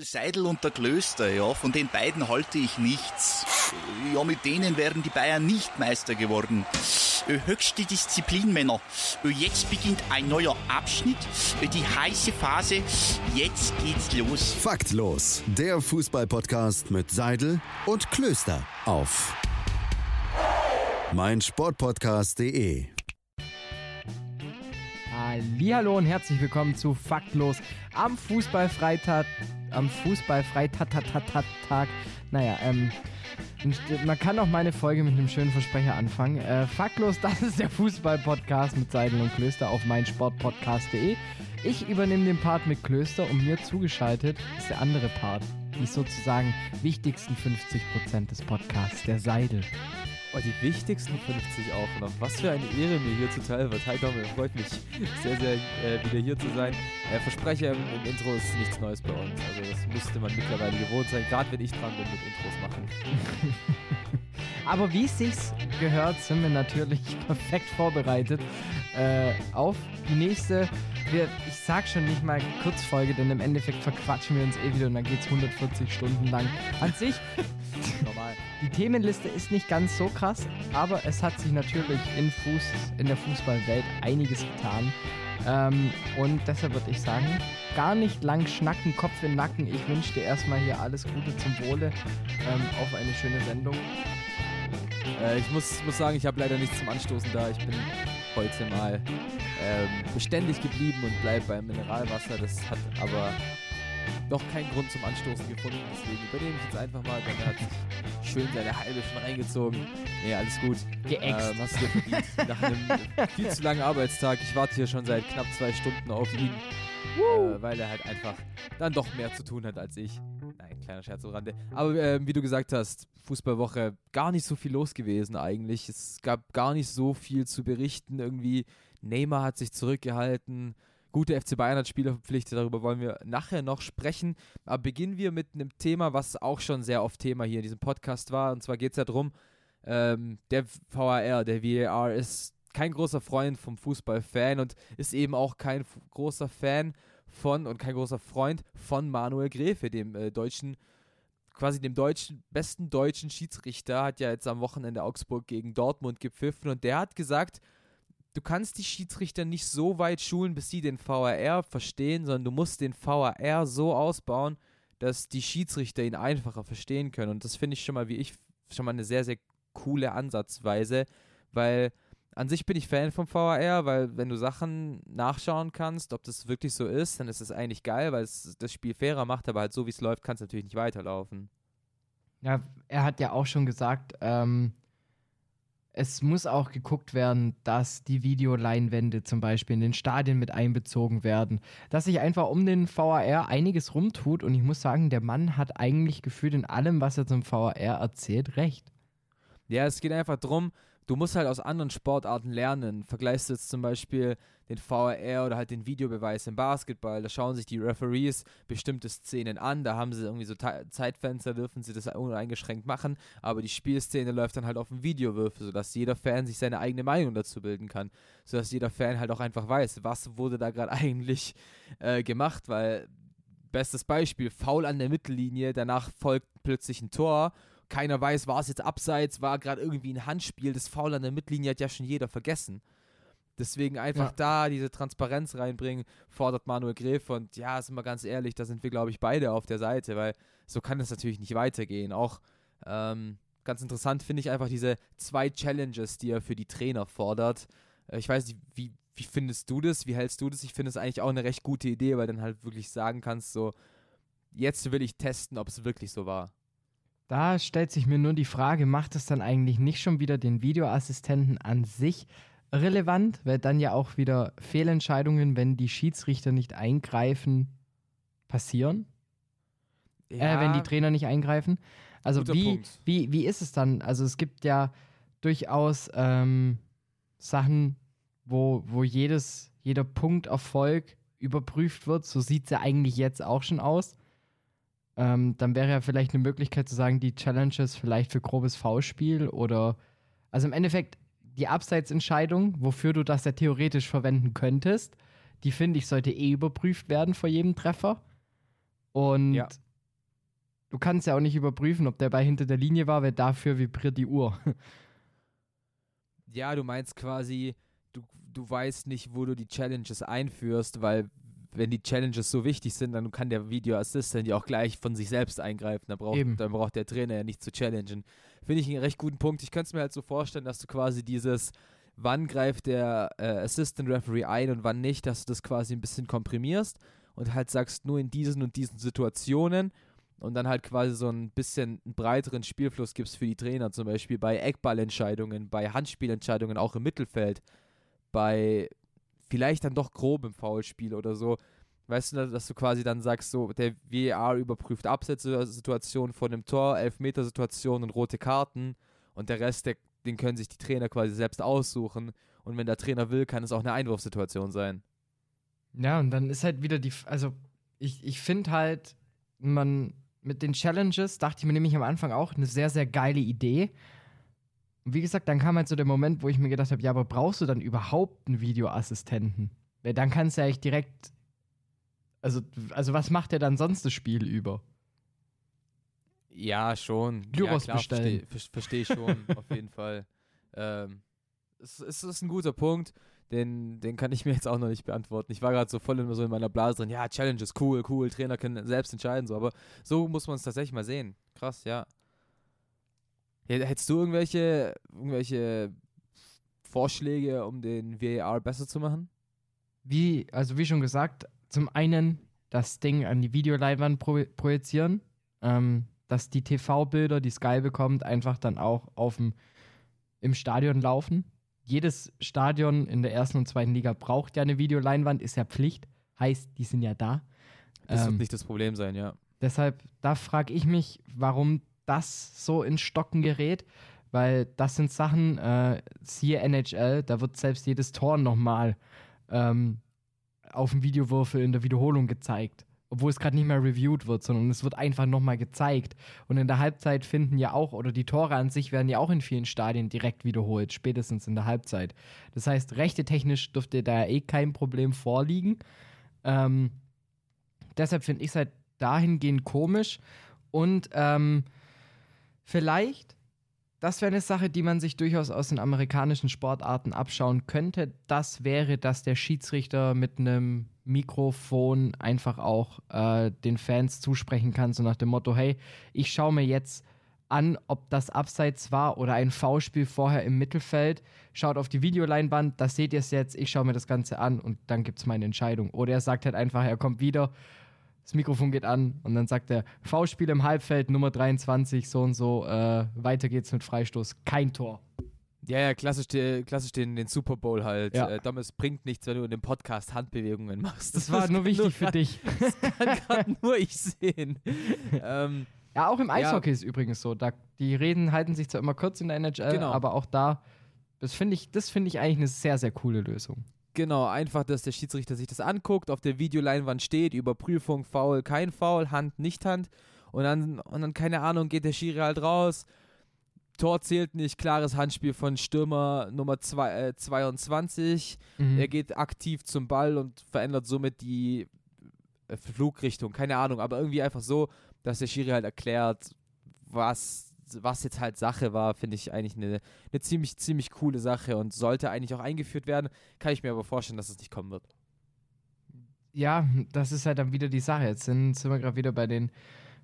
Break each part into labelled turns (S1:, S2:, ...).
S1: Seidel und der Klöster, ja, von den beiden halte ich nichts. Ja, mit denen wären die Bayern nicht Meister geworden. Höchste Disziplin, Männer. Jetzt beginnt ein neuer Abschnitt, die heiße Phase. Jetzt geht's los.
S2: Faktlos, der Fußballpodcast mit Seidel und Klöster auf meinsportpodcast.de.
S3: Hallo und herzlich willkommen zu Faktlos am Fußballfreitag. Am Fußballfreitag. Naja, ähm, man kann auch meine Folge mit einem schönen Versprecher anfangen. Äh, Faktlos, das ist der Fußballpodcast mit Seidel und Klöster auf meinsportpodcast.de. Ich übernehme den Part mit Klöster und mir zugeschaltet ist der andere Part. Die sozusagen wichtigsten 50% des Podcasts, der Seidel.
S4: Oh, die wichtigsten 50 auch noch. Was für eine Ehre mir hier zuteil wird. Hi Dommel, freut mich sehr, sehr äh, wieder hier zu sein. Äh, Verspreche, im, im, Intro ist nichts Neues bei uns. Also das müsste man mittlerweile gewohnt sein, gerade wenn ich dran bin mit Intros machen.
S3: Aber wie es sich gehört, sind wir natürlich perfekt vorbereitet äh, auf die nächste wir, ich sag schon nicht mal Kurzfolge, denn im Endeffekt verquatschen wir uns eh wieder und dann geht's 140 Stunden lang. An sich normal. Die Themenliste ist nicht ganz so krass, aber es hat sich natürlich in, Fuß, in der Fußballwelt einiges getan. Ähm, und deshalb würde ich sagen, gar nicht lang schnacken, Kopf in Nacken. Ich wünsche dir erstmal hier alles Gute zum Wohle ähm, auf eine schöne Sendung.
S4: Äh, ich muss, muss sagen, ich habe leider nichts zum Anstoßen da. Ich bin heute mal ähm, beständig geblieben und bleibe beim Mineralwasser. Das hat aber noch keinen Grund zum Anstoßen gefunden. Deswegen übernehme ich jetzt einfach mal. Dann hat sich schön seine halbe schon reingezogen. Nee, alles gut.
S3: Geäxt.
S4: Ähm, hast du dir verdient. Nach einem viel zu langen Arbeitstag. Ich warte hier schon seit knapp zwei Stunden auf ihn. Äh, weil er halt einfach dann doch mehr zu tun hat als ich. Nein, kleiner Scherz am Rande. Aber äh, wie du gesagt hast, Fußballwoche gar nicht so viel los gewesen eigentlich. Es gab gar nicht so viel zu berichten. Irgendwie Neymar hat sich zurückgehalten gute FC Bayern hat Spieler verpflichtet, darüber wollen wir nachher noch sprechen. Aber beginnen wir mit einem Thema, was auch schon sehr oft Thema hier in diesem Podcast war. Und zwar geht es ja darum, ähm, der VAR, der VAR ist kein großer Freund vom Fußballfan und ist eben auch kein großer Fan von und kein großer Freund von Manuel Gräfe, dem äh, deutschen quasi dem deutschen, besten deutschen Schiedsrichter, hat ja jetzt am Wochenende Augsburg gegen Dortmund gepfiffen und der hat gesagt, du kannst die Schiedsrichter nicht so weit schulen, bis sie den VAR verstehen, sondern du musst den VAR so ausbauen, dass die Schiedsrichter ihn einfacher verstehen können. Und das finde ich schon mal, wie ich, schon mal eine sehr, sehr coole Ansatzweise, weil an sich bin ich Fan vom VAR, weil wenn du Sachen nachschauen kannst, ob das wirklich so ist, dann ist es eigentlich geil, weil es das Spiel fairer macht, aber halt so wie es läuft, kann es natürlich nicht weiterlaufen.
S3: Ja, er hat ja auch schon gesagt, ähm, es muss auch geguckt werden, dass die Videoleinwände zum Beispiel in den Stadien mit einbezogen werden. Dass sich einfach um den VAR einiges rumtut und ich muss sagen, der Mann hat eigentlich gefühlt in allem, was er zum VAR erzählt, recht.
S4: Ja, es geht einfach darum, du musst halt aus anderen Sportarten lernen. Vergleichst du jetzt zum Beispiel den VAR oder halt den Videobeweis im Basketball, da schauen sich die Referees bestimmte Szenen an, da haben sie irgendwie so Zeitfenster, dürfen sie das uneingeschränkt machen, aber die Spielszene läuft dann halt auf dem Videowürfel, sodass jeder Fan sich seine eigene Meinung dazu bilden kann, sodass jeder Fan halt auch einfach weiß, was wurde da gerade eigentlich äh, gemacht, weil bestes Beispiel, Foul an der Mittellinie, danach folgt plötzlich ein Tor keiner weiß, war es jetzt abseits, war gerade irgendwie ein Handspiel, das Foul an der Mittellinie hat ja schon jeder vergessen. Deswegen einfach ja. da diese Transparenz reinbringen, fordert Manuel Gräf und ja, sind wir ganz ehrlich, da sind wir, glaube ich, beide auf der Seite, weil so kann es natürlich nicht weitergehen. Auch ähm, ganz interessant finde ich einfach diese zwei Challenges, die er für die Trainer fordert. Äh, ich weiß nicht, wie, wie findest du das? Wie hältst du das? Ich finde es eigentlich auch eine recht gute Idee, weil dann halt wirklich sagen kannst, so, jetzt will ich testen, ob es wirklich so war.
S3: Da stellt sich mir nur die Frage, macht es dann eigentlich nicht schon wieder den Videoassistenten an sich relevant, weil dann ja auch wieder Fehlentscheidungen, wenn die Schiedsrichter nicht eingreifen, passieren? Ja, äh, wenn die Trainer nicht eingreifen. Also wie, wie, wie ist es dann? Also es gibt ja durchaus ähm, Sachen, wo, wo jedes, jeder Punkt Erfolg überprüft wird. So sieht es ja eigentlich jetzt auch schon aus. Ähm, dann wäre ja vielleicht eine Möglichkeit zu sagen, die Challenges vielleicht für grobes V-Spiel oder also im Endeffekt die Abseitsentscheidung, wofür du das ja theoretisch verwenden könntest, die finde ich sollte eh überprüft werden vor jedem Treffer. Und
S4: Ja.
S3: du kannst ja auch nicht überprüfen, ob der Ball hinter der Linie war, weil dafür vibriert die Uhr.
S4: Ja, du meinst quasi, du, du weißt nicht, wo du die Challenges einführst, weil wenn die Challenges so wichtig sind, dann kann der Video Assistant ja auch gleich von sich selbst eingreifen. Dann braucht,
S3: Eben.
S4: dann braucht der Trainer ja nicht zu challengen. Finde ich einen recht guten Punkt. Ich könnte es mir halt so vorstellen, dass du quasi dieses, wann greift der äh, Assistant Referee ein und wann nicht, dass du das quasi ein bisschen komprimierst und halt sagst, nur in diesen und diesen Situationen und dann halt quasi so ein bisschen einen breiteren Spielfluss gibst für die Trainer, zum Beispiel bei Eckballentscheidungen, bei Handspielentscheidungen auch im Mittelfeld, bei vielleicht dann doch grob im Foulspiel oder so. Weißt du, dass du quasi dann sagst, so, der VAR überprüft Absetzsituationen von dem Tor, Elfmetersituationen und rote Karten und der Rest, der, den können sich die Trainer quasi selbst aussuchen. Und wenn der Trainer will, kann es auch eine Einwurfsituation sein.
S3: Ja, und dann ist halt wieder die, also ich, ich finde halt, man mit den Challenges dachte ich mir nämlich am Anfang auch eine sehr, sehr geile Idee. Und wie gesagt, dann kam halt so der Moment, wo ich mir gedacht habe, ja, aber brauchst du dann überhaupt einen Videoassistenten? Weil dann kannst du ja eigentlich direkt, also, also was macht der dann sonst das Spiel über?
S4: Ja, schon.
S3: Gyros
S4: ja,
S3: bestellen.
S4: Verstehe versteh ich schon, auf jeden Fall. Ähm, es, es ist ein guter Punkt, den, den kann ich mir jetzt auch noch nicht beantworten. Ich war gerade so voll in, so in meiner Blase drin. Ja, Challenge ist cool, cool, Trainer können selbst entscheiden, so, aber so muss man es tatsächlich mal sehen. Krass, ja. Hättest du irgendwelche, irgendwelche Vorschläge, um den VAR besser zu machen?
S3: Wie, also wie schon gesagt, zum einen das Ding an die Videoleinwand pro projizieren, ähm, dass die TV-Bilder, die Sky bekommt, einfach dann auch aufm, im Stadion laufen. Jedes Stadion in der ersten und zweiten Liga braucht ja eine Videoleinwand, ist ja Pflicht, heißt, die sind ja da.
S4: Das
S3: Ähm,
S4: wird nicht das Problem sein, ja.
S3: Deshalb, da frage ich mich, warum das so ins Stocken gerät, weil das sind Sachen, äh, siehe NHL, da wird selbst jedes Tor nochmal ähm, auf dem Videowürfel in der Wiederholung gezeigt. Obwohl es gerade nicht mehr reviewed wird, sondern es wird einfach nochmal gezeigt. Und in der Halbzeit finden ja auch, oder die Tore an sich werden ja auch in vielen Stadien direkt wiederholt, spätestens in der Halbzeit. Das heißt, rechte technisch dürfte da eh kein Problem vorliegen. Ähm, deshalb finde ich es halt dahingehend komisch. Und ähm, vielleicht, das wäre eine Sache, die man sich durchaus aus den amerikanischen Sportarten abschauen könnte. Das wäre, dass der Schiedsrichter mit einem Mikrofon einfach auch äh, den Fans zusprechen kann, so nach dem Motto, hey, ich schaue mir jetzt an, ob das Abseits war oder ein Foulspiel vorher im Mittelfeld. Schaut auf die Videoleinwand, da seht ihr es jetzt, ich schaue mir das Ganze an und dann gibt es meine Entscheidung. Oder er sagt halt einfach, er kommt wieder, das Mikrofon geht an und dann sagt er, V-Spiel im Halbfeld, Nummer 23, so und so, äh, weiter geht's mit Freistoß, kein Tor.
S4: Ja, ja, klassisch, klassisch den, den Super Bowl halt.
S3: Ja.
S4: Äh, Dom, es bringt nichts, wenn du in dem Podcast Handbewegungen machst.
S3: Das war nur wichtig für dich.
S4: Das kann gerade nur ich sehen. ähm,
S3: Ja, auch im
S4: Ja.
S3: Eishockey ist übrigens so. Da, die Reden halten sich zwar immer kurz in der NHL,
S4: Genau.
S3: aber auch da, das finde ich, das finde ich eigentlich eine sehr, sehr coole Lösung.
S4: Genau, einfach, dass der Schiedsrichter sich das anguckt, auf der Videoleinwand steht, Überprüfung, Foul, kein Foul, Hand, nicht Hand. Und dann, und dann, keine Ahnung, geht der Schiri halt raus. Tor zählt nicht, klares Handspiel von Stürmer Nummer zwei, äh, 22.
S3: Mhm.
S4: Er geht aktiv zum Ball und verändert somit die äh, Flugrichtung, keine Ahnung, aber irgendwie einfach so, dass der Schiri halt erklärt, was, was jetzt halt Sache war, finde ich eigentlich eine, eine ziemlich, ziemlich coole Sache und sollte eigentlich auch eingeführt werden. Kann ich mir aber vorstellen, dass es nicht kommen wird.
S3: Ja, das ist halt dann wieder die Sache. Jetzt sind, sind wir gerade wieder bei den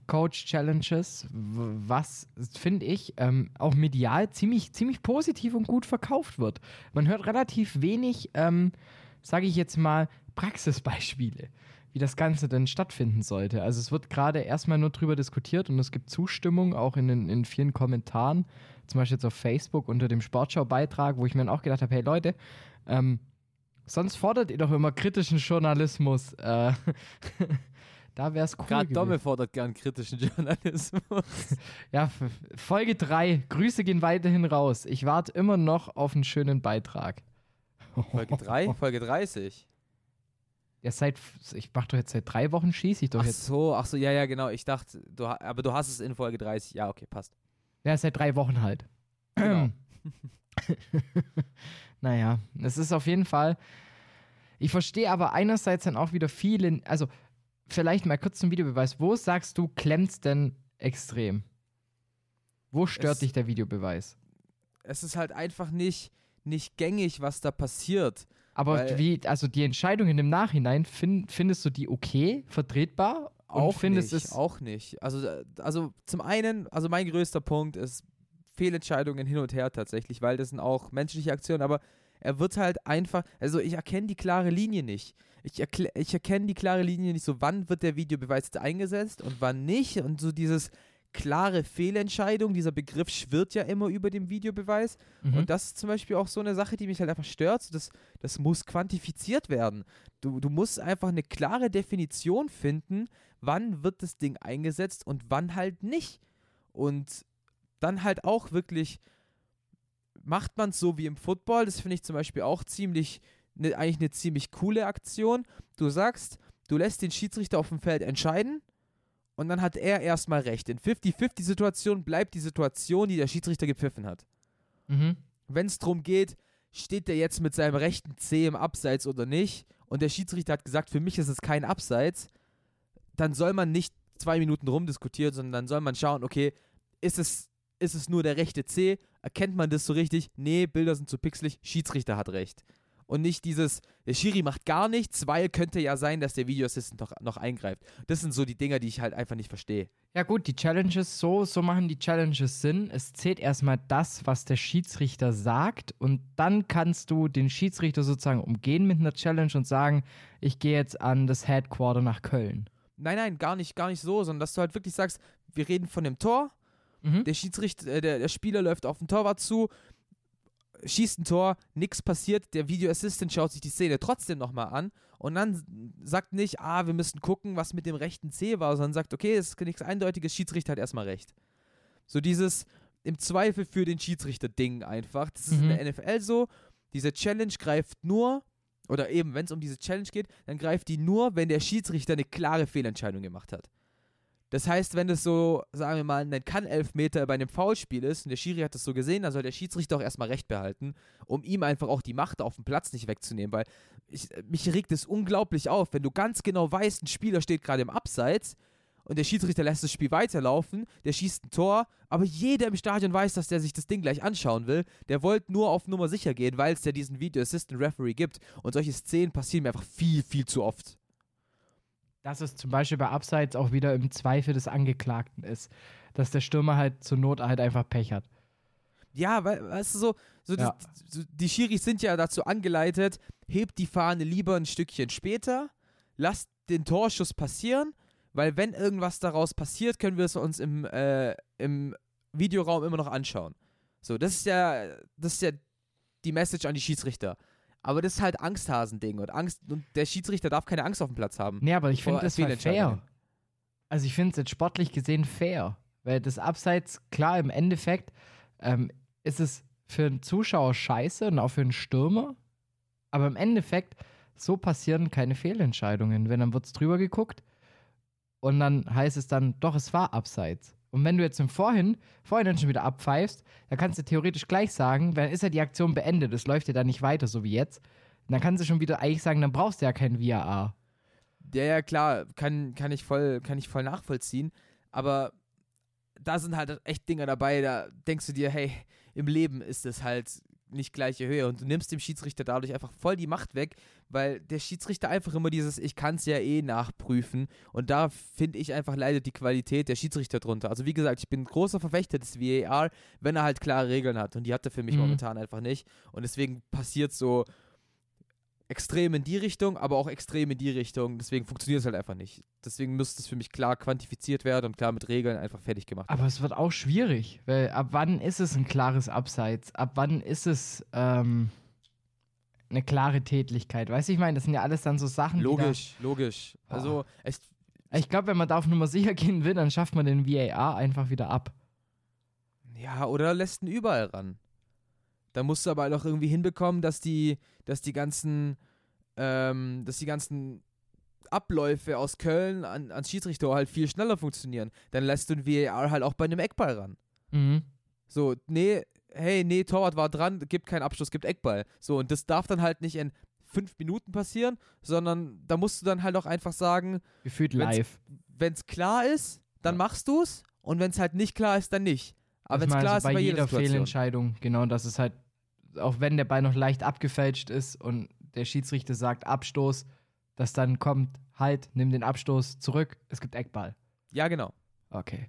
S3: Coach Challenges, w- was finde ich ähm, auch medial ziemlich, ziemlich positiv und gut verkauft wird. Man hört relativ wenig, ähm, sage ich jetzt mal, Praxisbeispiele, wie das Ganze denn stattfinden sollte. Also es wird gerade erstmal nur drüber diskutiert und es gibt Zustimmung auch in, den, in vielen Kommentaren, zum Beispiel jetzt auf Facebook unter dem Sportschau-Beitrag, wo ich mir dann auch gedacht habe, hey Leute, ähm, sonst fordert ihr doch immer kritischen Journalismus. Äh, da wäre es cool
S4: Gerade. Domme fordert gern kritischen Journalismus.
S3: Ja, Folge 3. Grüße gehen weiterhin raus. Ich warte immer noch auf einen schönen Beitrag.
S4: Folge 3? Folge 30.
S3: Ja, seit, ich mach doch jetzt seit drei Wochen, schieße ich doch
S4: Ach
S3: jetzt.
S4: so, ach so, ja, ja, genau. Ich dachte, du, aber du hast es in Folge 30. Ja, okay, passt.
S3: Ja, seit drei Wochen halt.
S4: Genau.
S3: naja, es ist auf jeden Fall. Ich verstehe aber einerseits dann auch wieder viele, also vielleicht mal kurz zum Videobeweis. Wo sagst du, klemmt's denn extrem? Wo stört
S4: Es-
S3: dich der Videobeweis?
S4: Es ist halt einfach nicht, nicht gängig, was da passiert.
S3: Aber
S4: Weil-
S3: wie, also die Entscheidungen im Nachhinein, fin, findest du die okay, vertretbar?
S4: Auch
S3: findest
S4: nicht,
S3: es
S4: auch nicht. Also, äh, also zum einen, also mein größter Punkt ist Fehlentscheidungen hin und her tatsächlich, weil das sind auch menschliche Aktionen, aber er wird halt einfach, also ich erkenne die klare Linie nicht. Ich, ich erkenne die klare Linie nicht so, wann wird der Videobeweis eingesetzt und wann nicht. Und so dieses klare Fehlentscheidung, dieser Begriff schwirrt ja immer über dem Videobeweis.
S3: Mhm.
S4: Und das ist zum Beispiel auch so eine Sache, die mich halt einfach stört. Das, das muss quantifiziert werden. Du, du musst einfach eine klare Definition finden, wann wird das Ding eingesetzt und wann halt nicht. Und dann halt auch wirklich, macht man es so wie im Football, das finde ich zum Beispiel auch ziemlich, ne, eigentlich eine ziemlich coole Aktion. Du sagst, du lässt den Schiedsrichter auf dem Feld entscheiden und dann hat er erstmal recht. In 50-50-Situationen bleibt die Situation, die der Schiedsrichter gepfiffen hat
S3: Mhm.
S4: wenn es darum geht, steht der jetzt mit seinem rechten Zeh im Abseits oder nicht, und der Schiedsrichter hat gesagt, für mich ist es kein Abseits, dann soll man nicht zwei Minuten rumdiskutieren, sondern dann soll man schauen, okay, ist es, ist es nur der rechte Zeh? Erkennt man das so richtig? Nee, Bilder sind zu pixelig, Schiedsrichter hat recht. Und nicht dieses, der Schiri macht gar nichts, weil könnte ja sein, dass der Videoassistent noch, noch eingreift. Das sind so die Dinger, die ich halt einfach nicht verstehe.
S3: Ja gut, die Challenges, so, so machen die Challenges Sinn. Es zählt erstmal das, was der Schiedsrichter sagt und dann kannst du den Schiedsrichter sozusagen umgehen mit einer Challenge und sagen, ich gehe jetzt an das Headquarter nach Köln.
S4: Nein, nein, gar nicht, gar nicht so, sondern dass du halt wirklich sagst, wir reden von dem Tor,
S3: Mhm.
S4: der Schiedsrichter, äh, der, der Spieler läuft auf den Torwart zu, schießt ein Tor, nichts passiert, der Video Assistant schaut sich die Szene trotzdem nochmal an und dann sagt nicht, ah, wir müssen gucken, was mit dem rechten C war, sondern sagt, okay, es ist nichts Eindeutiges, Schiedsrichter hat erstmal recht. So dieses im Zweifel für den Schiedsrichter-Ding einfach. Das ist in
S3: Mhm.
S4: der NFL so. Diese Challenge greift nur, oder eben, wenn es um diese Challenge geht, dann greift die nur, wenn der Schiedsrichter eine klare Fehlentscheidung gemacht hat. Das heißt, wenn es so, sagen wir mal, ein Kann-Elfmeter bei einem Foulspiel ist und der Schiri hat das so gesehen, dann soll der Schiedsrichter auch erstmal recht behalten, um ihm einfach auch die Macht auf dem Platz nicht wegzunehmen, weil ich, mich regt es unglaublich auf, wenn du ganz genau weißt, ein Spieler steht gerade im Abseits und der Schiedsrichter lässt das Spiel weiterlaufen, der schießt ein Tor, aber jeder im Stadion weiß, dass der sich das Ding gleich anschauen will. Der wollte nur auf Nummer sicher gehen, weil es ja diesen Video Assistant Referee gibt und solche Szenen passieren mir einfach viel, viel zu oft.
S3: Dass es zum Beispiel bei Abseits auch wieder im Zweifel des Angeklagten ist. Dass der Stürmer halt zur Not halt einfach Pech hat.
S4: Ja, weil, weißt du, so, so,
S3: Ja.
S4: so die Schiris sind ja dazu angeleitet, hebt die Fahne lieber ein Stückchen später, lasst den Torschuss passieren, weil wenn irgendwas daraus passiert, können wir es uns im, äh, im Videoraum immer noch anschauen. So, das ist ja, das ist ja die Message an die Schiedsrichter. Aber das ist halt Angsthasending und Angst und der Schiedsrichter darf keine Angst auf dem Platz haben.
S3: Nee, aber ich finde
S4: Vor
S3: das
S4: Fehlentscheidungen.
S3: fair. Also ich finde es jetzt sportlich gesehen fair. Weil das Abseits, klar, im Endeffekt ähm, ist es für einen Zuschauer scheiße und auch für einen Stürmer. Aber im Endeffekt, so passieren keine Fehlentscheidungen. Wenn dann wird es drüber geguckt und dann heißt es dann, doch, es war Abseits. Und wenn du jetzt im Vorhin, vorhin dann schon wieder abpfeifst, dann kannst du theoretisch gleich sagen, dann ist ja die Aktion beendet, es läuft ja dann nicht weiter, so wie jetzt. Und dann kannst du schon wieder eigentlich sagen, dann brauchst du ja kein VAR.
S4: Ja, ja, klar, kann, kann, ich voll, kann ich voll nachvollziehen. Aber da sind halt echt Dinger dabei, da denkst du dir, hey, im Leben ist es halt nicht gleiche Höhe und du nimmst dem Schiedsrichter dadurch einfach voll die Macht weg, weil der Schiedsrichter einfach immer dieses, ich kann es ja eh nachprüfen und da finde ich einfach leidet die Qualität der Schiedsrichter drunter. Also wie gesagt, ich bin großer Verfechter des VAR, wenn er halt klare Regeln hat und die hat er für mich
S3: Mhm.
S4: momentan einfach nicht und deswegen passiert so extrem in die Richtung, aber auch extrem in die Richtung. Deswegen funktioniert es halt einfach nicht. Deswegen müsste es für mich klar quantifiziert werden und klar mit Regeln einfach fertig gemacht werden.
S3: Aber es wird auch schwierig, weil ab wann ist es ein klares Abseits? Ab wann ist es ähm, eine klare Tätlichkeit? Weißt du, ich meine, das sind ja alles dann so Sachen.
S4: Logisch, logisch.
S3: Boah.
S4: Also, ich,
S3: ich glaube, wenn man da auf Nummer sicher gehen will, dann schafft man den VAR einfach wieder ab.
S4: ja, oder lässt ihn überall ran. Da musst du aber halt auch irgendwie hinbekommen, dass die, dass die ganzen, ähm, dass die ganzen Abläufe aus Köln an, ans Schiedsrichter halt viel schneller funktionieren. Dann lässt du den VAR halt auch bei einem Eckball ran.
S3: Mhm.
S4: So, nee, hey, nee, Torwart war dran, gibt keinen Abschluss, gibt Eckball. So, und das darf dann halt nicht in fünf Minuten passieren, sondern da musst du dann halt auch einfach sagen,
S3: Gefühlt
S4: Wenn's-
S3: live.
S4: wenn es klar ist, dann
S3: Ja.
S4: machst du es und wenn es halt nicht klar ist, dann nicht. Aber wenn es klar
S3: so
S4: ist,
S3: bei
S4: bei
S3: jeder. Fehlentscheidung, genau, dass es halt, auch wenn der Ball noch leicht abgefälscht ist und der Schiedsrichter sagt Abstoß, dass dann kommt, halt, nimm den Abstoß zurück, es gibt Eckball.
S4: Ja, genau.
S3: Okay.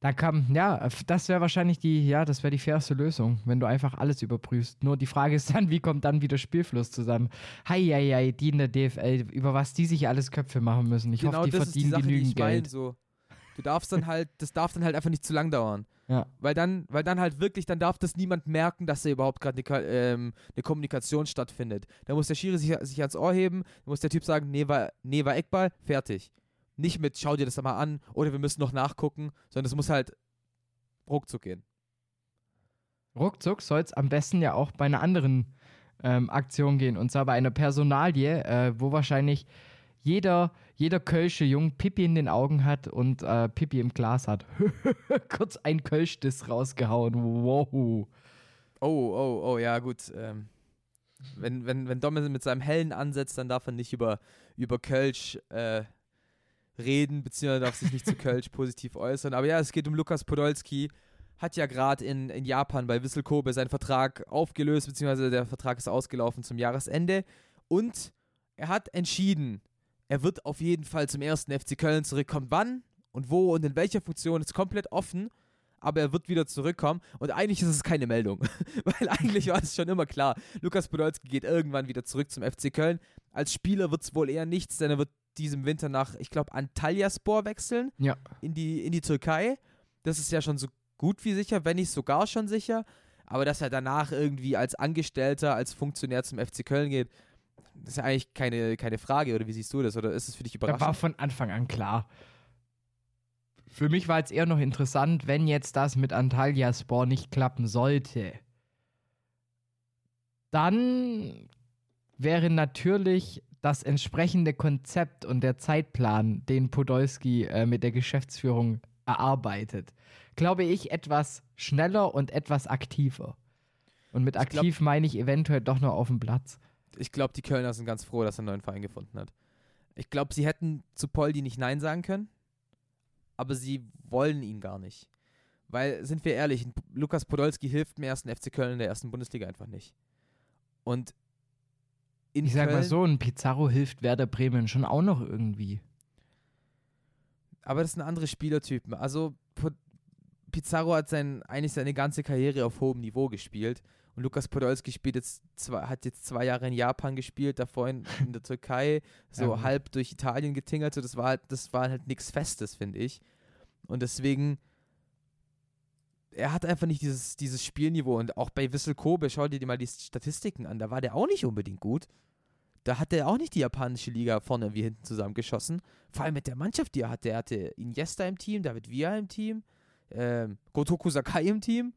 S3: Da kam, ja, das wäre wahrscheinlich die, ja, das wäre die fairste Lösung, wenn du einfach alles überprüfst. Nur die Frage ist dann, wie kommt dann wieder Spielfluss zusammen? Heieiei, die in der DFL, über was die sich alles Köpfe machen müssen. Ich
S4: genau
S3: hoffe, die
S4: das ist die
S3: verdienen
S4: Sache, die
S3: genügend
S4: ich meine.
S3: Geld.
S4: So. Du darfst dann halt, das darf dann halt einfach nicht zu lang dauern.
S3: Ja.
S4: Weil dann, weil dann halt wirklich, dann darf das niemand merken, dass da überhaupt gerade eine, ähm, eine Kommunikation stattfindet. Da muss der Schiri sich, sich ans Ohr heben, muss der Typ sagen, nee, war, nee, war Eckball, fertig. Nicht mit, schau dir das mal an oder wir müssen noch nachgucken, sondern es muss halt ruckzuck gehen.
S3: Ruckzuck soll es am besten ja auch bei einer anderen ähm, Aktion gehen. Und zwar bei einer Personalie, äh, wo wahrscheinlich jeder, jeder Kölsche Jung Pipi in den Augen hat und äh, Pipi im Glas hat. Kurz ein Kölschdiss rausgehauen. Wow.
S4: Oh, oh, oh, ja, gut. Ähm, wenn, wenn, wenn Dommel mit seinem Hellen ansetzt, dann darf er nicht über, über Kölsch äh, reden, beziehungsweise darf sich nicht zu Kölsch positiv äußern. Aber ja, es geht um Lukas Podolski. Hat ja gerade in, in Japan bei Wissel Kobe seinen Vertrag aufgelöst, beziehungsweise der Vertrag ist ausgelaufen zum Jahresende. Und er hat entschieden, er wird auf jeden Fall zum ersten FC Köln zurückkommen. Wann und wo und in welcher Funktion ist komplett offen, aber er wird wieder zurückkommen. Und eigentlich ist es keine Meldung, weil eigentlich war es schon immer klar. Lukas Podolski geht irgendwann wieder zurück zum FC Köln. Als Spieler wird es wohl eher nichts, denn er wird diesem Winter nach, ich glaube, Antalyaspor wechseln
S3: Ja.
S4: in die, in die Türkei. Das ist ja schon so gut wie sicher, wenn nicht sogar schon sicher. Aber dass er danach irgendwie als Angestellter, als Funktionär zum FC Köln geht, das ist ja eigentlich keine, keine Frage. Oder wie siehst du das? Oder ist es für dich
S3: Da war
S4: überraschend?
S3: von Anfang an klar. Für mich war es eher noch interessant, wenn jetzt das mit Antalyaspor nicht klappen sollte. Dann wäre natürlich das entsprechende Konzept und der Zeitplan, den Podolski äh, mit der Geschäftsführung erarbeitet, glaube ich, etwas schneller und etwas aktiver. Und mit
S4: Ich glaub-
S3: aktiv meine ich eventuell doch noch auf dem Platz.
S4: Ich glaube, die Kölner sind ganz froh, dass er einen neuen Verein gefunden hat. Ich glaube, sie hätten zu Poldi nicht Nein sagen können, aber sie wollen ihn gar nicht. Weil, sind wir ehrlich, Lukas Podolski hilft dem ersten FC Köln in der ersten Bundesliga einfach nicht. Und in
S3: Ich sag
S4: Köln,
S3: mal so, ein Pizarro hilft Werder Bremen schon auch noch irgendwie.
S4: Aber das sind andere Spielertypen. Also Pizarro hat sein, eigentlich seine ganze Karriere auf hohem Niveau gespielt. Und Lukas Podolski spielt jetzt zwei, hat jetzt zwei Jahre in Japan gespielt, davor in, in der Türkei, so
S3: Ja,
S4: halb durch Italien getingert. So, das war halt, das war halt nichts Festes, finde ich. Und deswegen, er hat einfach nicht dieses, dieses Spielniveau. Und auch bei Wissel Kobe, schau dir mal die Statistiken an, da war der auch nicht unbedingt gut. Da hat er auch nicht die japanische Liga vorne wie hinten zusammengeschossen. Vor allem mit der Mannschaft, die er hatte. Er hatte Iniesta im Team, David Villa im Team, ähm, Gotoku Sakai im Team.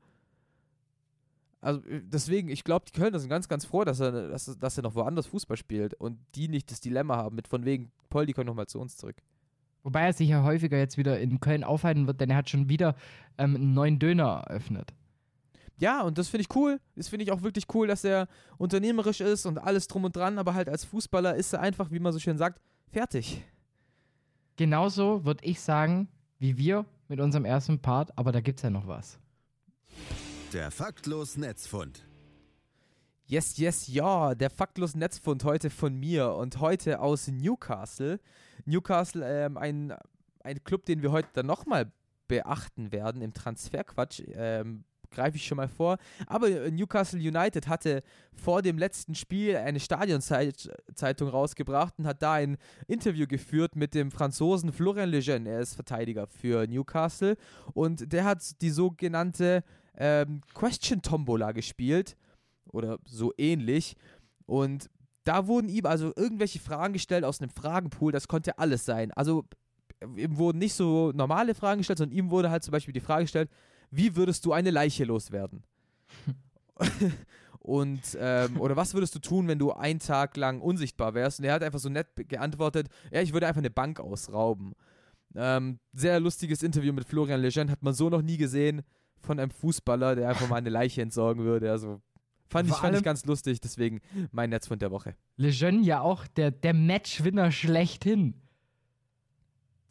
S4: Also äh, deswegen, ich glaube, die Kölner sind ganz, ganz froh, dass er, dass, dass er noch woanders Fußball spielt und die nicht das Dilemma haben mit von wegen, Poldi kommt nochmal zu uns zurück.
S3: Wobei er sich ja häufiger jetzt wieder in Köln aufhalten wird, denn er hat schon wieder ähm, einen neuen Döner eröffnet.
S4: Ja, und das finde ich cool. Das finde ich auch wirklich cool, dass er unternehmerisch ist und alles drum und dran, aber halt als Fußballer ist er einfach, wie man so schön sagt, fertig.
S3: Genauso würde ich sagen, wie wir mit unserem ersten Part, aber da gibt es ja noch was.
S2: Der faktlos Netzfund.
S4: Yes, yes, ja, der faktlos Netzfund heute von mir und heute aus Newcastle. Newcastle, ähm, ein, ein Club, den wir heute dann nochmal beachten werden im Transferquatsch, ähm, greife ich schon mal vor. Aber äh, Newcastle United hatte vor dem letzten Spiel eine Stadionzeitung rausgebracht und hat da ein Interview geführt mit dem Franzosen Florian Lejeune. Er ist Verteidiger für Newcastle und der hat die sogenannte ähm, Question Tombola gespielt oder so ähnlich. Und da wurden ihm also irgendwelche Fragen gestellt aus einem Fragenpool, das konnte alles sein. Also ihm wurden nicht so normale Fragen gestellt, sondern ihm wurde halt zum Beispiel die Frage gestellt, wie würdest du eine Leiche loswerden? Und, ähm, oder was würdest du tun, wenn du einen Tag lang unsichtbar wärst? Und er hat einfach so nett geantwortet, ja, ich würde einfach eine Bank ausrauben. Ähm, sehr lustiges Interview mit Florian Lejeune, hat man so noch nie gesehen von einem Fußballer, der einfach mal eine Leiche entsorgen würde. Also Fand ich, fand ich ganz lustig, deswegen mein Netzfund der Woche.
S3: Lejeune ja auch der, der Matchwinner schlechthin.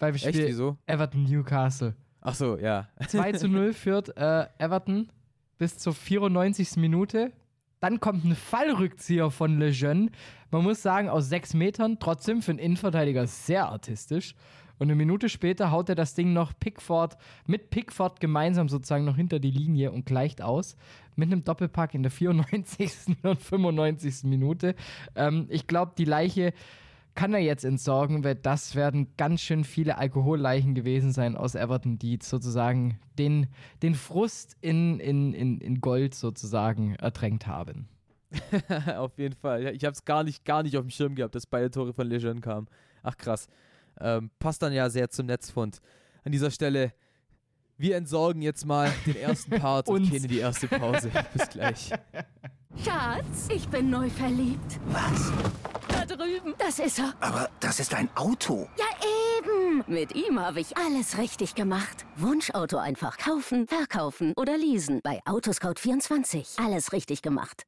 S3: Beim
S4: Echt,
S3: Spiel
S4: wieso?
S3: Everton Newcastle.
S4: Ach so, ja.
S3: 2 zu 0 führt äh, Everton bis zur 94. Minute. Dann kommt ein Fallrückzieher von Lejeune. Man muss sagen, aus sechs Metern, trotzdem für einen Innenverteidiger sehr artistisch. Und eine Minute später haut er das Ding noch Pickford mit Pickford gemeinsam sozusagen noch hinter die Linie und gleicht aus. Mit einem Doppelpack in der 94. und 95. Minute. Ähm, ich glaube, die Leiche kann er jetzt entsorgen, weil das werden ganz schön viele Alkoholleichen gewesen sein aus Everton, die sozusagen den, den Frust in, in, in, in Gold sozusagen ertränkt haben.
S4: auf jeden Fall. Ich habe es gar nicht, gar nicht auf dem Schirm gehabt, dass beide Tore von Lejeune kamen. Ach krass. Ähm, passt dann ja sehr zum Netzfund. An dieser Stelle, wir entsorgen jetzt mal den ersten Part und gehen in die erste Pause. Bis gleich.
S5: Schatz, ich bin neu verliebt.
S6: Was?
S5: Da drüben. Das ist er.
S6: Aber das ist ein Auto.
S5: Ja, eben. Mit ihm habe ich alles richtig gemacht. Wunschauto einfach kaufen, verkaufen oder leasen. Bei Autoscout24. Alles richtig gemacht.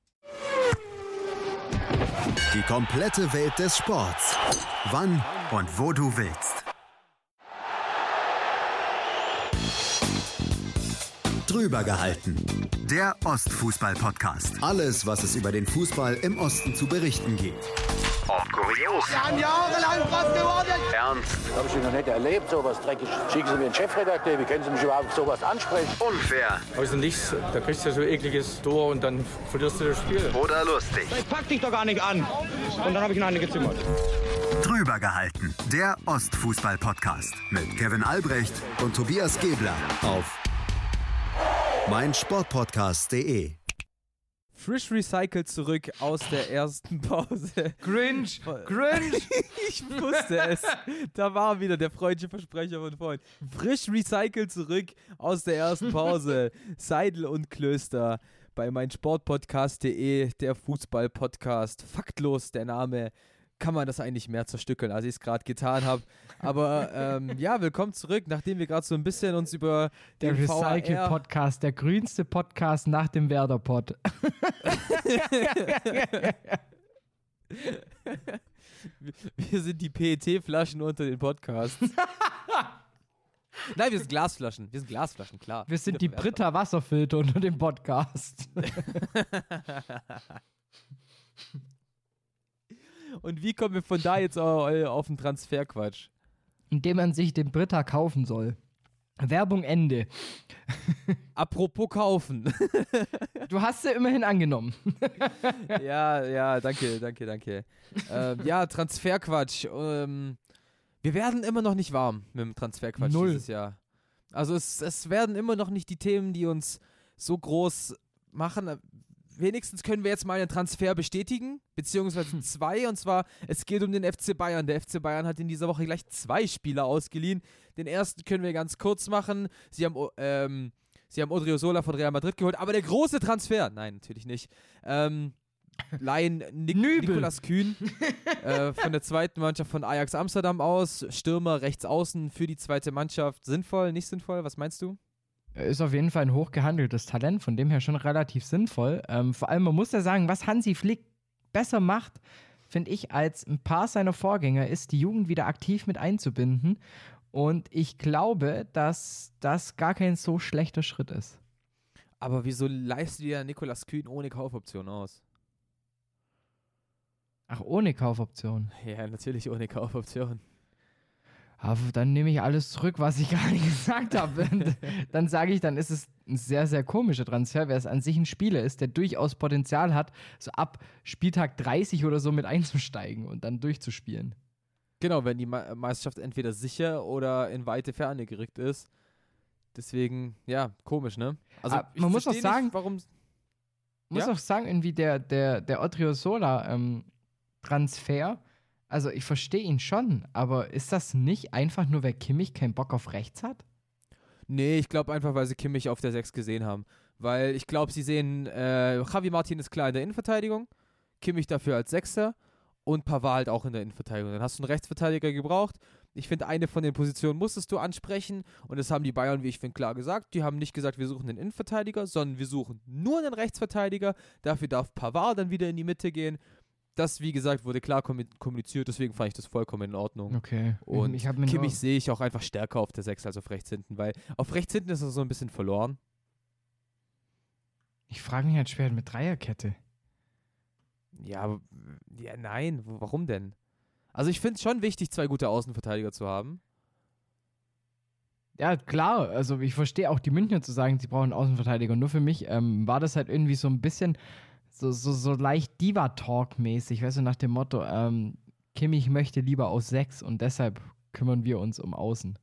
S2: Die komplette Welt des Sports. Wann und wo du willst. Drüber gehalten. Der Ostfußball-Podcast. Alles, was es über den Fußball im Osten zu berichten gibt.
S7: Ernst,
S8: Habe ich noch nicht erlebt, sowas Dreckiges. Schicken Sie mir einen Chefredakteur, wie können Sie mich überhaupt auf sowas ansprechen?
S7: unfair
S9: Also nichts, da kriegst du so ekliges Tor und dann verlierst du das Spiel.
S7: oder lustig.
S9: Pack dich doch gar nicht an. Und dann habe ich ihn eine gezimmert.
S2: Drüber gehalten. Der Ostfußball-Podcast. Mit Kevin Albrecht und Tobias Gebler. Auf meinsportpodcast.de.
S4: Frisch recycelt zurück aus der ersten Pause.
S3: Cringe! Cringe!
S4: Ich wusste es. Da war wieder der freundliche Versprecher von vorhin. Frisch recycelt zurück aus der ersten Pause. Seidel und Klöster bei meinsportpodcast.de, der Fußball-Podcast. Faktlos, der Name. Kann man das eigentlich mehr zerstückeln, als ich es gerade getan habe. Aber ähm, ja, willkommen zurück, nachdem wir gerade so ein bisschen uns über
S3: Der
S4: den VAR
S3: Recycle-Podcast, der grünste Podcast nach dem Werder-Pod.
S4: Wir sind die PET-Flaschen unter den Podcasts. Nein, wir sind Glasflaschen. Wir sind Glasflaschen, klar.
S3: Wir sind die. Britta Wasserfilter unter dem Podcast.
S4: Und wie kommen wir von da jetzt au- auf den Transferquatsch?
S3: Indem man sich den Britta kaufen soll. Werbung Ende.
S4: Apropos kaufen.
S3: Du hast sie immerhin angenommen.
S4: ja, ja, danke, danke, danke. ähm, ja, Transferquatsch. Ähm, wir werden immer noch nicht warm mit dem Transferquatsch
S3: Null.
S4: dieses Jahr. Also es, es werden immer noch nicht die Themen, die uns so groß machen. Wenigstens können wir jetzt mal einen Transfer bestätigen, beziehungsweise zwei, und zwar, es geht um den FC Bayern. Der FC Bayern hat in dieser Woche gleich zwei Spieler ausgeliehen. Den ersten können wir ganz kurz machen. Sie haben, ähm, sie haben Odriozola von Real Madrid geholt, aber der große Transfer, nein, natürlich nicht. Ähm, Leihen Nik
S3: Nübel.
S4: Nikolas Kühn äh, von der zweiten Mannschaft von Ajax Amsterdam aus. Stürmer rechts außen für die zweite Mannschaft. Sinnvoll, nicht sinnvoll? Was meinst du?
S3: Ist auf jeden Fall ein hochgehandeltes Talent, von dem her schon relativ sinnvoll. Ähm, vor allem, man muss ja sagen, was Hansi Flick besser macht, finde ich, als ein paar seiner Vorgänger, ist, die Jugend wieder aktiv mit einzubinden. Und ich glaube, dass das gar kein so schlechter Schritt ist.
S4: Aber wieso leihst du dir Nikolas Kühn ohne Kaufoption aus?
S3: Ach, ohne Kaufoption.
S4: Ja, natürlich ohne Kaufoption.
S3: Aber dann nehme ich alles zurück, was ich gerade gesagt habe. Dann sage ich, dann ist es ein sehr, sehr komischer Transfer, wer es an sich ein Spieler ist, der durchaus Potenzial hat, so ab Spieltag 30 oder so mit einzusteigen und dann durchzuspielen.
S4: Genau, wenn die Me Meisterschaft entweder sicher oder in weite Ferne gerückt ist. Deswegen, ja, komisch, ne? Also,
S3: Ah,
S4: ich
S3: man muss auch sagen-
S4: nicht, warum.
S3: muss
S4: Ja?
S3: auch sagen, irgendwie der, der, der Odriozola-Transfer, also ich verstehe ihn schon, aber ist das nicht einfach nur, weil Kimmich keinen Bock auf rechts hat?
S4: Nee, ich glaube einfach, weil sie Kimmich auf der 6 gesehen haben. Weil ich glaube, sie sehen, äh, Javi Martin ist klar in der Innenverteidigung, Kimmich dafür als Sechster und Pavard halt auch in der Innenverteidigung. Dann hast du einen Rechtsverteidiger gebraucht. Ich finde, eine von den Positionen musstest du ansprechen und das haben die Bayern, wie ich finde, klar gesagt. Die haben nicht gesagt, wir suchen einen Innenverteidiger, sondern wir suchen nur einen Rechtsverteidiger. Dafür darf Pavard dann wieder in die Mitte gehen. Das, wie gesagt, wurde klar kommu- kommuniziert, deswegen fand ich das vollkommen in Ordnung.
S3: Okay.
S4: Und
S3: ich
S4: Kimmich sehe ich auch einfach stärker auf der 6 als auf rechts hinten, weil auf rechts hinten ist er so ein bisschen verloren.
S3: ich frage mich halt schwer mit Dreierkette.
S4: Ja, ja nein, warum denn? Also ich finde es schon wichtig, zwei gute Außenverteidiger zu haben.
S3: Ja, klar, also ich verstehe auch die Münchner zu sagen, sie brauchen einen Außenverteidiger. Nur für mich ähm, war das halt irgendwie so ein bisschen so, so, so leicht Diva-Talk-mäßig, weißt du, nach dem Motto, ähm, Kimmich möchte lieber aus sechs und deshalb kümmern wir uns um Außen.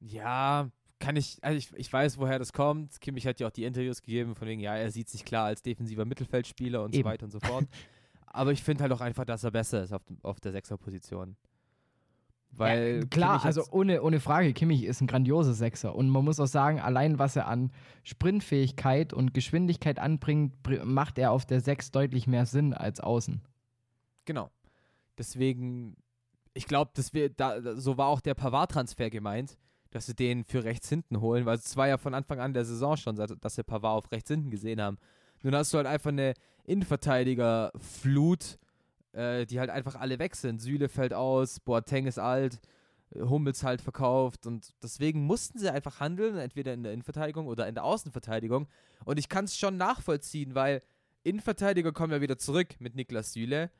S4: Ja, kann ich, also ich, ich weiß, woher das kommt. Kimmich hat ja auch die Interviews gegeben, von wegen, ja, er sieht sich klar als defensiver Mittelfeldspieler und
S3: Eben.
S4: so weiter und so fort. Aber ich finde halt auch einfach, dass er besser ist auf, auf der Sechser-Position. Weil
S3: ja, klar, also ohne, ohne Frage, Kimmich ist ein grandioser Sechser. Und man muss auch sagen, allein was er an Sprintfähigkeit und Geschwindigkeit anbringt, br- macht er auf der Sechs deutlich mehr Sinn als außen.
S4: Genau. Deswegen, ich glaube, dass wir da, so war auch der Pavard-Transfer gemeint, dass sie den für rechts hinten holen, weil es war ja von Anfang an der Saison schon, dass dass wir Pavard auf rechts hinten gesehen haben. Nun hast du halt einfach eine Innenverteidiger-Flut, äh, die halt einfach alle weg sind. Süle fällt aus, Boateng ist alt, äh, Hummels halt verkauft und deswegen mussten sie einfach handeln, entweder in der Innenverteidigung oder in der Außenverteidigung. Und ich kann es schon nachvollziehen, weil Innenverteidiger kommen ja wieder zurück mit Niklas Süle.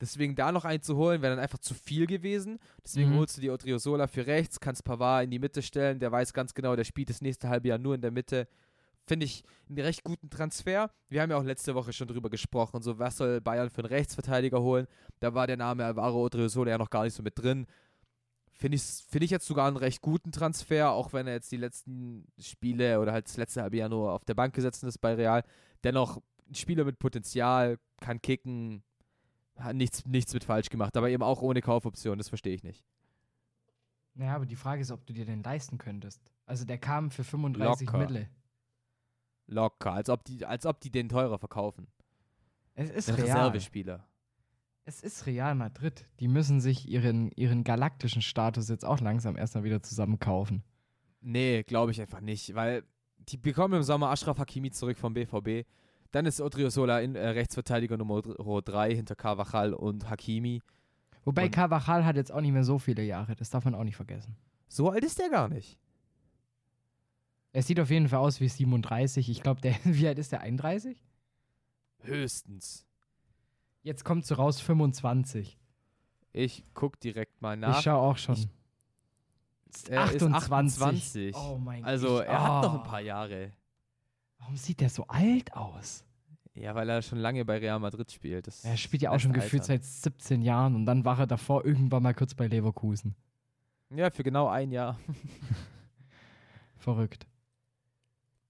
S4: Deswegen da noch einen zu holen, wäre dann einfach zu viel gewesen. Deswegen
S3: Mhm.
S4: holst du die Odriozola für rechts, kannst Pavard in die Mitte stellen. Der weiß ganz genau, der spielt das nächste halbe Jahr nur in der Mitte. Finde ich einen recht guten Transfer. Wir haben ja auch letzte Woche schon drüber gesprochen. So, was soll Bayern für einen Rechtsverteidiger holen? Da war der Name Alvaro Odriozola ja noch gar nicht so mit drin. Finde ich, find ich jetzt sogar einen recht guten Transfer, auch wenn er jetzt die letzten Spiele oder halt das letzte halbe Jahr nur auf der Bank gesessen ist bei Real. Dennoch ein Spieler mit Potenzial, kann kicken, hat nichts, nichts mit falsch gemacht, aber eben auch ohne Kaufoption, das verstehe ich nicht.
S3: Naja, aber die Frage ist, ob du dir den leisten könntest. Also der kam für 35
S4: Locker.
S3: Mille.
S4: Locker, als ob die, als ob die den teurer verkaufen.
S3: Es ist
S4: Ein
S3: real.
S4: Reservespieler.
S3: Es ist Real Madrid. Die müssen sich ihren, ihren galaktischen Status jetzt auch langsam erstmal wieder zusammenkaufen.
S4: Nee, glaube ich einfach nicht, weil die bekommen im Sommer Ashraf Hakimi zurück vom BVB. Dann ist Odriozola in, äh, Rechtsverteidiger Nummer 3 hinter Carvajal und Hakimi.
S3: Wobei
S4: Und-
S3: Carvajal hat jetzt auch nicht mehr so viele Jahre. Das darf man auch nicht vergessen.
S4: So alt ist der gar nicht.
S3: Er sieht auf jeden Fall aus wie 37. Ich glaube, der, wie alt ist der? 31?
S4: Höchstens.
S3: Jetzt kommt so raus 25.
S4: Ich guck direkt mal nach.
S3: ich schaue auch schon.
S4: Ich- Er ist
S3: 28.
S4: 28.
S3: Oh mein
S4: Also
S3: ich-
S4: er hat noch ein
S3: oh.
S4: paar Jahre.
S3: Warum sieht der so alt aus?
S4: Ja, weil er schon lange bei Real Madrid spielt. Das
S3: Er spielt ja auch schon gefühlt seit 17 Jahren und dann war er davor irgendwann mal kurz bei Leverkusen.
S4: Ja, für genau ein Jahr.
S3: Verrückt.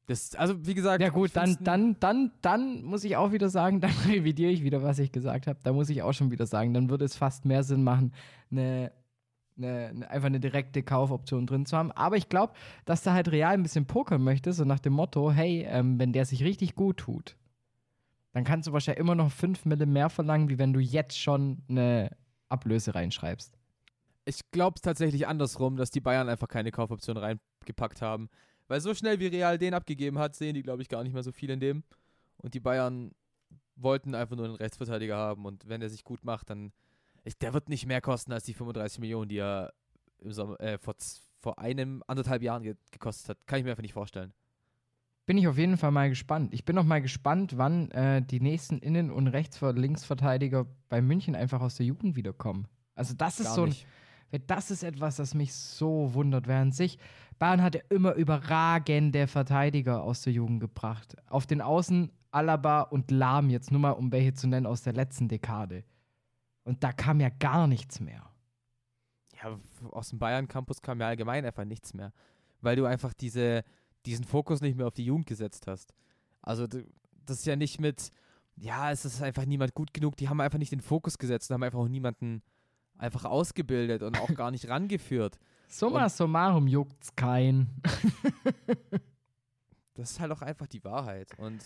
S4: Das, also wie gesagt,
S3: Ja gut, dann, dann, dann, dann muss ich auch wieder sagen, dann revidiere ich wieder, was ich gesagt habe. Da muss ich auch schon wieder sagen, dann würde es fast mehr Sinn machen, eine, eine, eine, einfach eine direkte Kaufoption drin zu haben. Aber ich glaube, dass da halt real ein bisschen pokern möchte, so nach dem Motto, hey, ähm, wenn der sich richtig gut tut, dann kannst du wahrscheinlich immer noch 5 Mille mehr verlangen, wie wenn du jetzt schon eine Ablöse reinschreibst.
S4: Ich glaube es tatsächlich andersrum, dass die Bayern einfach keine Kaufoption reingepackt haben. Weil so schnell wie Real den abgegeben hat, sehen die, glaube ich, gar nicht mehr so viel in dem. Und die Bayern wollten einfach nur einen Rechtsverteidiger haben. Und wenn er sich gut macht, dann. Ich, der wird nicht mehr kosten als die 35 Millionen, die er Sommer, äh, vor, vor einem, anderthalb Jahren ge gekostet hat. Kann ich mir einfach nicht vorstellen.
S3: Bin ich auf jeden Fall mal gespannt. Ich bin auch mal gespannt, wann äh, die nächsten Innen- und Rechts- Linksverteidiger bei München einfach aus der Jugend wiederkommen. Also das ist
S4: Gar
S3: so ein,
S4: nicht.
S3: Das ist etwas, das mich so wundert. Während sich Bayern hat ja immer überragende Verteidiger aus der Jugend gebracht. Auf den Außen Alaba und Lahm jetzt nur mal, um welche zu nennen aus der letzten Dekade. Und da kam ja gar nichts mehr.
S4: Ja, aus dem Bayern-Campus kam ja allgemein einfach nichts mehr. Weil du einfach diese, diesen Fokus nicht mehr auf die Jugend gesetzt hast. Also das ist ja nicht mit, ja, es ist einfach niemand gut genug. Die haben einfach nicht den Fokus gesetzt und haben einfach auch niemanden einfach ausgebildet und auch gar nicht rangeführt.
S3: Summa summarum juckt's kein.
S4: das ist halt auch einfach die Wahrheit. Und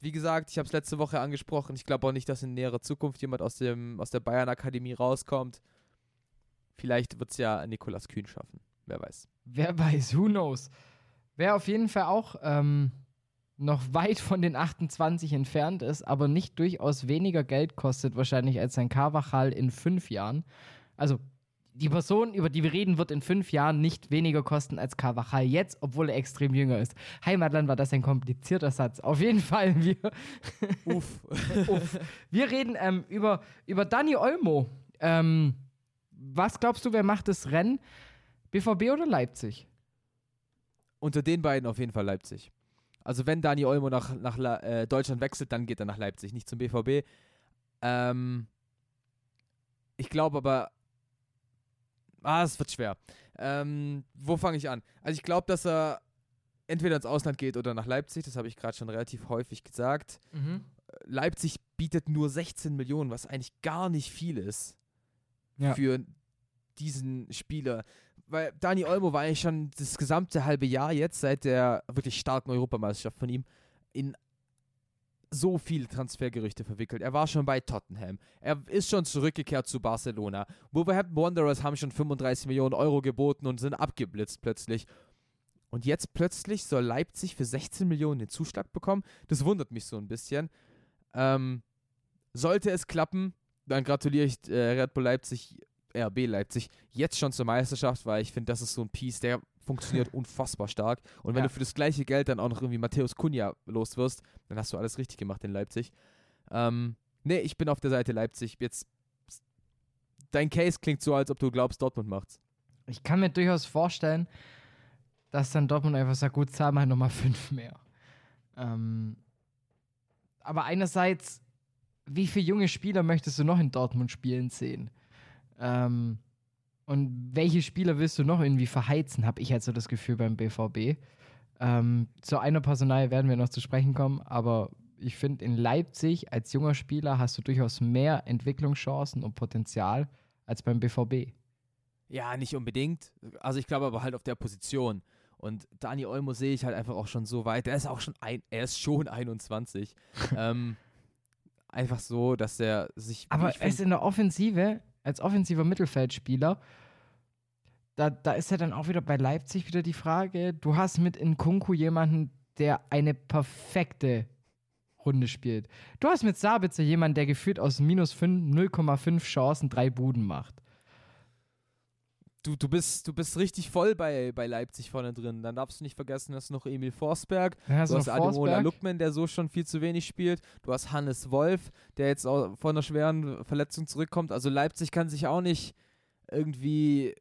S4: wie gesagt, ich habe es letzte Woche angesprochen. Ich glaube auch nicht, dass in näherer Zukunft jemand aus, dem, aus der Bayern-Akademie rauskommt. Vielleicht wird es ja Nikolas Kühn schaffen. Wer weiß.
S3: Wer weiß, who knows. Wer auf jeden Fall auch ähm, noch weit von den 28 entfernt ist, aber nicht durchaus weniger Geld kostet, wahrscheinlich als ein Carvajal in fünf Jahren. Also die Person, über die wir reden, wird in fünf Jahren nicht weniger kosten als Carvajal jetzt, obwohl er extrem jünger ist. Heimatland war das ein komplizierter Satz. Auf jeden Fall, wir. Uff. Uff. Wir reden ähm, über, über Dani Olmo. Ähm, was glaubst du, wer macht das Rennen? BVB oder Leipzig?
S4: Unter den beiden auf jeden Fall Leipzig. Also wenn Dani Olmo nach, nach äh, Deutschland wechselt, dann geht er nach Leipzig, nicht zum BVB. Ähm, ich glaube aber, Ah, es wird schwer. Ähm, wo fange ich an? Also ich glaube, dass er entweder ins Ausland geht oder nach Leipzig. Das habe ich gerade schon relativ häufig gesagt. Mhm. Leipzig bietet nur 16 Millionen, was eigentlich gar nicht viel ist ja. für diesen Spieler. Weil Dani Olmo war eigentlich schon das gesamte halbe Jahr jetzt, seit der wirklich starken Europameisterschaft von ihm, in so viele Transfergerüchte verwickelt. Er war schon bei Tottenham. Er ist schon zurückgekehrt zu Barcelona. Wolverhampton Wanderers haben schon 35 Millionen Euro geboten und sind abgeblitzt plötzlich. Und jetzt plötzlich soll Leipzig für 16 Millionen den Zuschlag bekommen. Das wundert mich so ein bisschen. Ähm, sollte es klappen, dann gratuliere ich äh, Red Bull Leipzig, RB Leipzig, jetzt schon zur Meisterschaft, weil ich finde, das ist so ein Piece, der funktioniert unfassbar stark. Und wenn ja. du für das gleiche Geld dann auch noch irgendwie Matthäus Kunja los wirst, dann hast du alles richtig gemacht in Leipzig. Ähm, nee, ich bin auf der Seite Leipzig. Jetzt, dein Case klingt so, als ob du glaubst, Dortmund macht's.
S3: Ich kann mir durchaus vorstellen, dass dann Dortmund einfach sagt, gut, zahl mal nochmal fünf mehr. Ähm, aber einerseits, wie viele junge Spieler möchtest du noch in Dortmund spielen sehen? Ähm, und welche Spieler willst du noch irgendwie verheizen, habe ich jetzt so das Gefühl beim BVB. Ähm, zu einer Personal werden wir noch zu sprechen kommen, aber ich finde, in Leipzig als junger Spieler hast du durchaus mehr Entwicklungschancen und Potenzial als beim BVB.
S4: Ja, nicht unbedingt. Also ich glaube aber halt auf der Position. Und Dani Olmo sehe ich halt einfach auch schon so weit. Er ist auch schon ein, er ist schon 21. ähm, einfach so, dass er sich.
S3: Aber er ist in der Offensive als offensiver Mittelfeldspieler, da, da ist ja dann auch wieder bei Leipzig wieder die Frage, du hast mit Nkunku jemanden, der eine perfekte Runde spielt. Du hast mit Sabitzer jemanden, der gefühlt aus minus 0,5 Chancen drei Buden macht
S4: du, du, bist, du bist richtig voll bei, bei Leipzig vorne drin. Dann darfst du nicht vergessen, dass noch Emil Forsberg, ja, du hast Ademola Lukman, der so schon viel zu wenig spielt, du hast Hannes Wolf, der jetzt auch von einer schweren Verletzung zurückkommt. Also Leipzig kann sich auch nicht irgendwie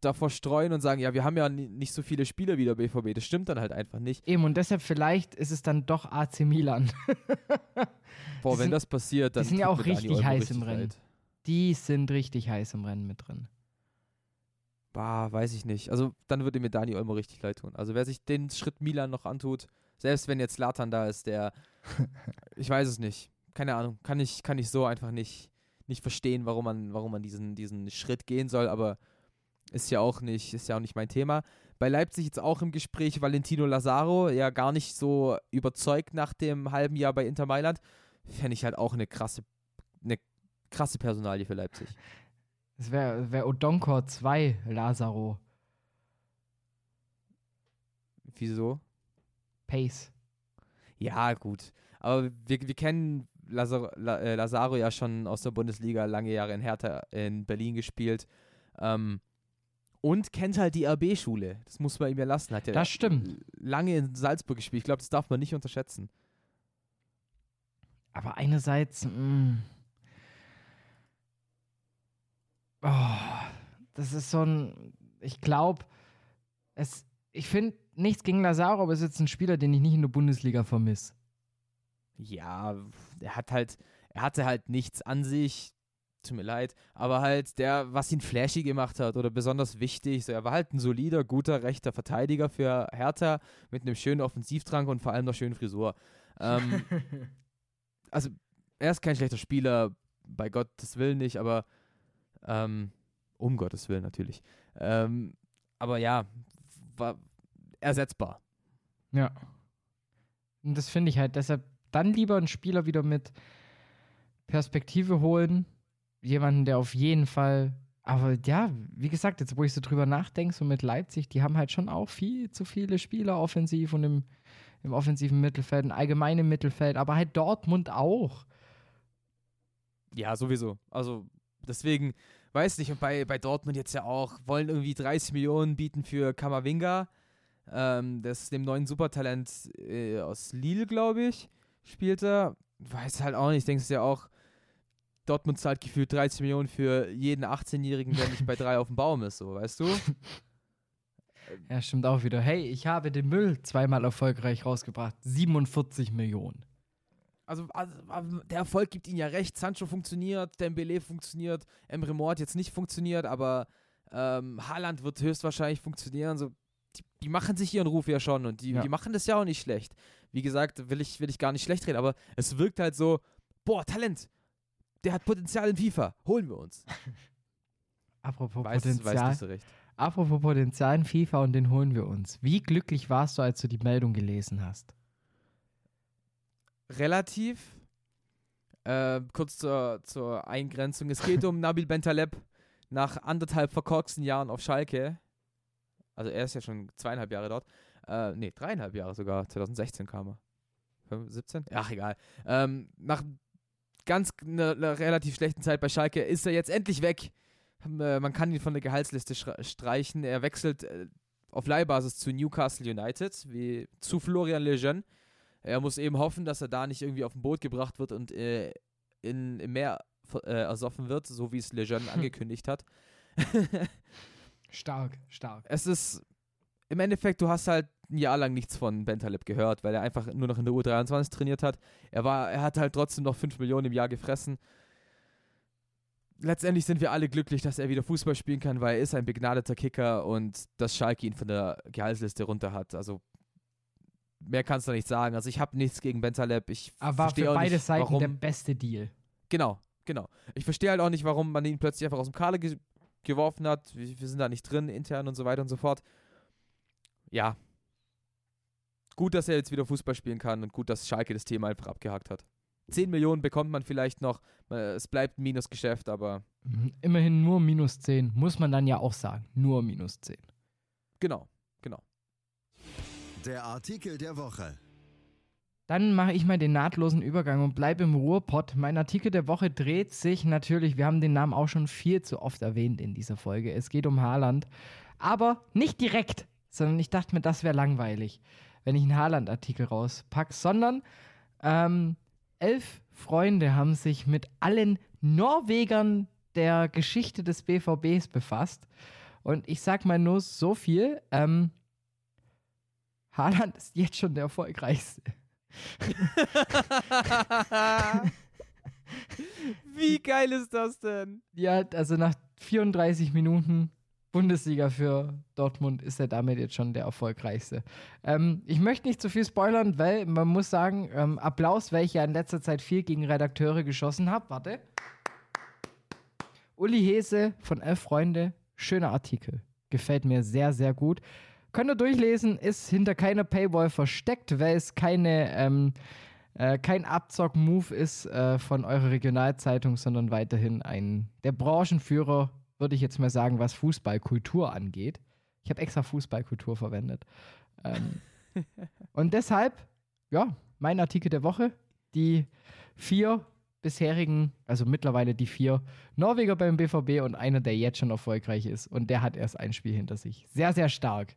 S4: davor streuen und sagen, ja, wir haben ja nicht so viele Spieler wie der BVB. Das stimmt dann halt einfach nicht.
S3: Eben, und deshalb vielleicht ist es dann doch AC Milan.
S4: Boah, die wenn sind, das passiert, dann.
S3: Die sind ja auch richtig heiß richtig im Rennen. Weit. Die sind richtig heiß im Rennen mit drin.
S4: Bah, weiß ich nicht. Also dann würde mir Dani Olmo richtig leid tun. Also wer sich den Schritt Milan noch antut, selbst wenn jetzt Latan da ist, der, ich weiß es nicht. Keine Ahnung. Kann ich, kann ich so einfach nicht, nicht verstehen, warum man, warum man diesen, diesen Schritt gehen soll, aber ist ja auch nicht, ist ja auch nicht mein Thema. Bei Leipzig jetzt auch im Gespräch Valentino Lazaro, ja gar nicht so überzeugt nach dem halben Jahr bei Inter Mailand. Fände ich halt auch eine krasse, eine krasse Personalie für Leipzig.
S3: Es wäre wär Odonkor 2, Lazaro.
S4: Wieso?
S3: Pace.
S4: Ja, gut. Aber wir, wir kennen Lazaro, äh, Lazaro ja schon aus der Bundesliga, lange Jahre in Hertha in Berlin gespielt. Ähm, und kennt halt die RB-Schule. Das muss man ihm ja lassen. Hat ja
S3: das stimmt.
S4: lange in Salzburg gespielt. Ich glaube, das darf man nicht unterschätzen.
S3: Aber einerseits, mh, Oh, das ist so ein. Ich glaube, es. Ich finde nichts gegen Lazaro, aber es ist jetzt ein Spieler, den ich nicht in der Bundesliga vermisse.
S4: Ja, er hat halt, er hatte halt nichts an sich, tut mir leid, aber halt der, was ihn flashy gemacht hat oder besonders wichtig, so, er war halt ein solider, guter, rechter Verteidiger für Hertha mit einem schönen Offensivtrank und vor allem einer schönen Frisur. Ähm, also, er ist kein schlechter Spieler, bei Gottes Willen nicht, aber ähm, um Gottes Willen natürlich. Ähm, aber ja, war ersetzbar.
S3: Ja. Und das finde ich halt, deshalb dann lieber einen Spieler wieder mit Perspektive holen. Jemanden, der auf jeden Fall. Aber ja, wie gesagt, jetzt wo ich so drüber nachdenke, so mit Leipzig, die haben halt schon auch viel zu viele Spieler offensiv und im, im offensiven Mittelfeld, im allgemeinen Mittelfeld, aber halt Dortmund auch.
S4: Ja, sowieso. Also deswegen, weiß nicht, und bei, bei Dortmund jetzt ja auch, wollen irgendwie 30 Millionen bieten für Kamavinga. Ähm, das ist dem neuen Supertalent äh, aus Lille, glaube ich, spielt er. Weiß halt auch nicht, denkst du ja auch, Dortmund zahlt gefühlt 30 Millionen für jeden 18-Jährigen, der nicht bei drei auf dem Baum ist, so, weißt du?
S3: Ja, stimmt auch wieder. Hey, ich habe den Müll zweimal erfolgreich rausgebracht. 47 Millionen.
S4: Also, also, der Erfolg gibt ihnen ja recht. Sancho funktioniert, Dembele funktioniert, Emre Mort jetzt nicht funktioniert, aber ähm, Haaland wird höchstwahrscheinlich funktionieren. So, die, die, machen sich ihren Ruf ja schon und die, ja. die machen das ja auch nicht schlecht. Wie gesagt, will ich, will ich gar nicht schlecht reden, aber es wirkt halt so, boah, Talent, der hat Potenzial in FIFA, holen wir uns.
S3: Apropos weiß, Potenzial. Weiß Apropos Potenzial in FIFA und den holen wir uns. Wie glücklich warst du, als du die Meldung gelesen hast?
S4: Relativ. Äh, kurz zur, zur Eingrenzung. Es geht um Nabil Bentaleb nach anderthalb verkorksten Jahren auf Schalke. Also er ist ja schon zweieinhalb Jahre dort. Äh, nee, dreieinhalb Jahre sogar. 2016 kam er. 17? Ach, egal. Ähm, nach ganz einer ne relativ schlechten Zeit bei Schalke ist er jetzt endlich weg. Äh, man kann ihn von der Gehaltsliste streichen. Er wechselt äh, auf Leihbasis zu Newcastle United, wie zu Florian Lejeune. Er muss eben hoffen, dass er da nicht irgendwie auf ein Boot gebracht wird und äh, in, im Meer äh, ersoffen wird, so wie es Lejeune angekündigt hat.
S3: stark, stark.
S4: Es ist im Endeffekt, du hast halt ein Jahr lang nichts von Bentaleb gehört, weil er einfach nur noch in der U23 trainiert hat. Er war, er hat halt trotzdem noch 5 Millionen im Jahr gefressen. Letztendlich sind wir alle glücklich, dass er wieder Fußball spielen kann, weil er ist ein begnadeter Kicker und dass Schalke ihn von der Gehaltsliste runter hat. Also mehr kannst du nicht sagen. Also ich habe nichts gegen Bentaleb. Ich
S3: Aber war für beide nicht, Seiten warum, der beste Deal.
S4: Genau, genau. Ich verstehe halt auch nicht, warum man ihn plötzlich einfach aus dem Kader ge geworfen hat. Wir, wir sind da nicht drin, intern und so weiter und so fort. Ja. Gut, dass er jetzt wieder Fußball spielen kann und gut, dass Schalke das Thema einfach abgehakt hat. 10 Millionen bekommt man vielleicht noch. Es bleibt ein Minusgeschäft, aber.
S3: Mhm. Immerhin nur minus 10, muss man dann ja auch sagen. Nur minus 10.
S4: Genau, genau.
S2: Der Artikel der Woche.
S3: Dann mache ich mal den nahtlosen Übergang und bleibe im Ruhrpott. Mein Artikel der Woche dreht sich natürlich, wir haben den Namen auch schon viel zu oft erwähnt in dieser Folge. Es geht um Haaland. Aber nicht direkt, sondern ich dachte mir, das wäre langweilig, wenn ich einen Haaland-Artikel rauspacke, sondern ähm, elf Freunde haben sich mit allen Norwegern der Geschichte des BVBs befasst. Und ich sag mal nur so viel. Ähm, Haaland ist jetzt schon der erfolgreichste.
S4: Wie geil ist das denn?
S3: Ja, also nach 34 Minuten Bundesliga für Dortmund ist er damit jetzt schon der erfolgreichste. Ähm, ich möchte nicht zu viel spoilern, weil man muss sagen, ähm, Applaus, weil ich ja in letzter Zeit viel gegen Redakteure geschossen habe. Warte. Uli Hese von Elf Freunde, schöner Artikel. Gefällt mir sehr, sehr gut. Könnt ihr durchlesen, ist hinter keiner Paywall versteckt, weil es keine, ähm, äh, kein Abzock-Move ist äh, von eurer Regionalzeitung, sondern weiterhin ein der Branchenführer, würde ich jetzt mal sagen, was Fußballkultur angeht. Ich habe extra Fußballkultur verwendet. Ähm, und deshalb, ja, mein Artikel der Woche, die vier bisherigen, also mittlerweile die vier Norweger beim BVB und einer, der jetzt schon erfolgreich ist. Und der hat erst ein Spiel hinter sich. Sehr, sehr stark.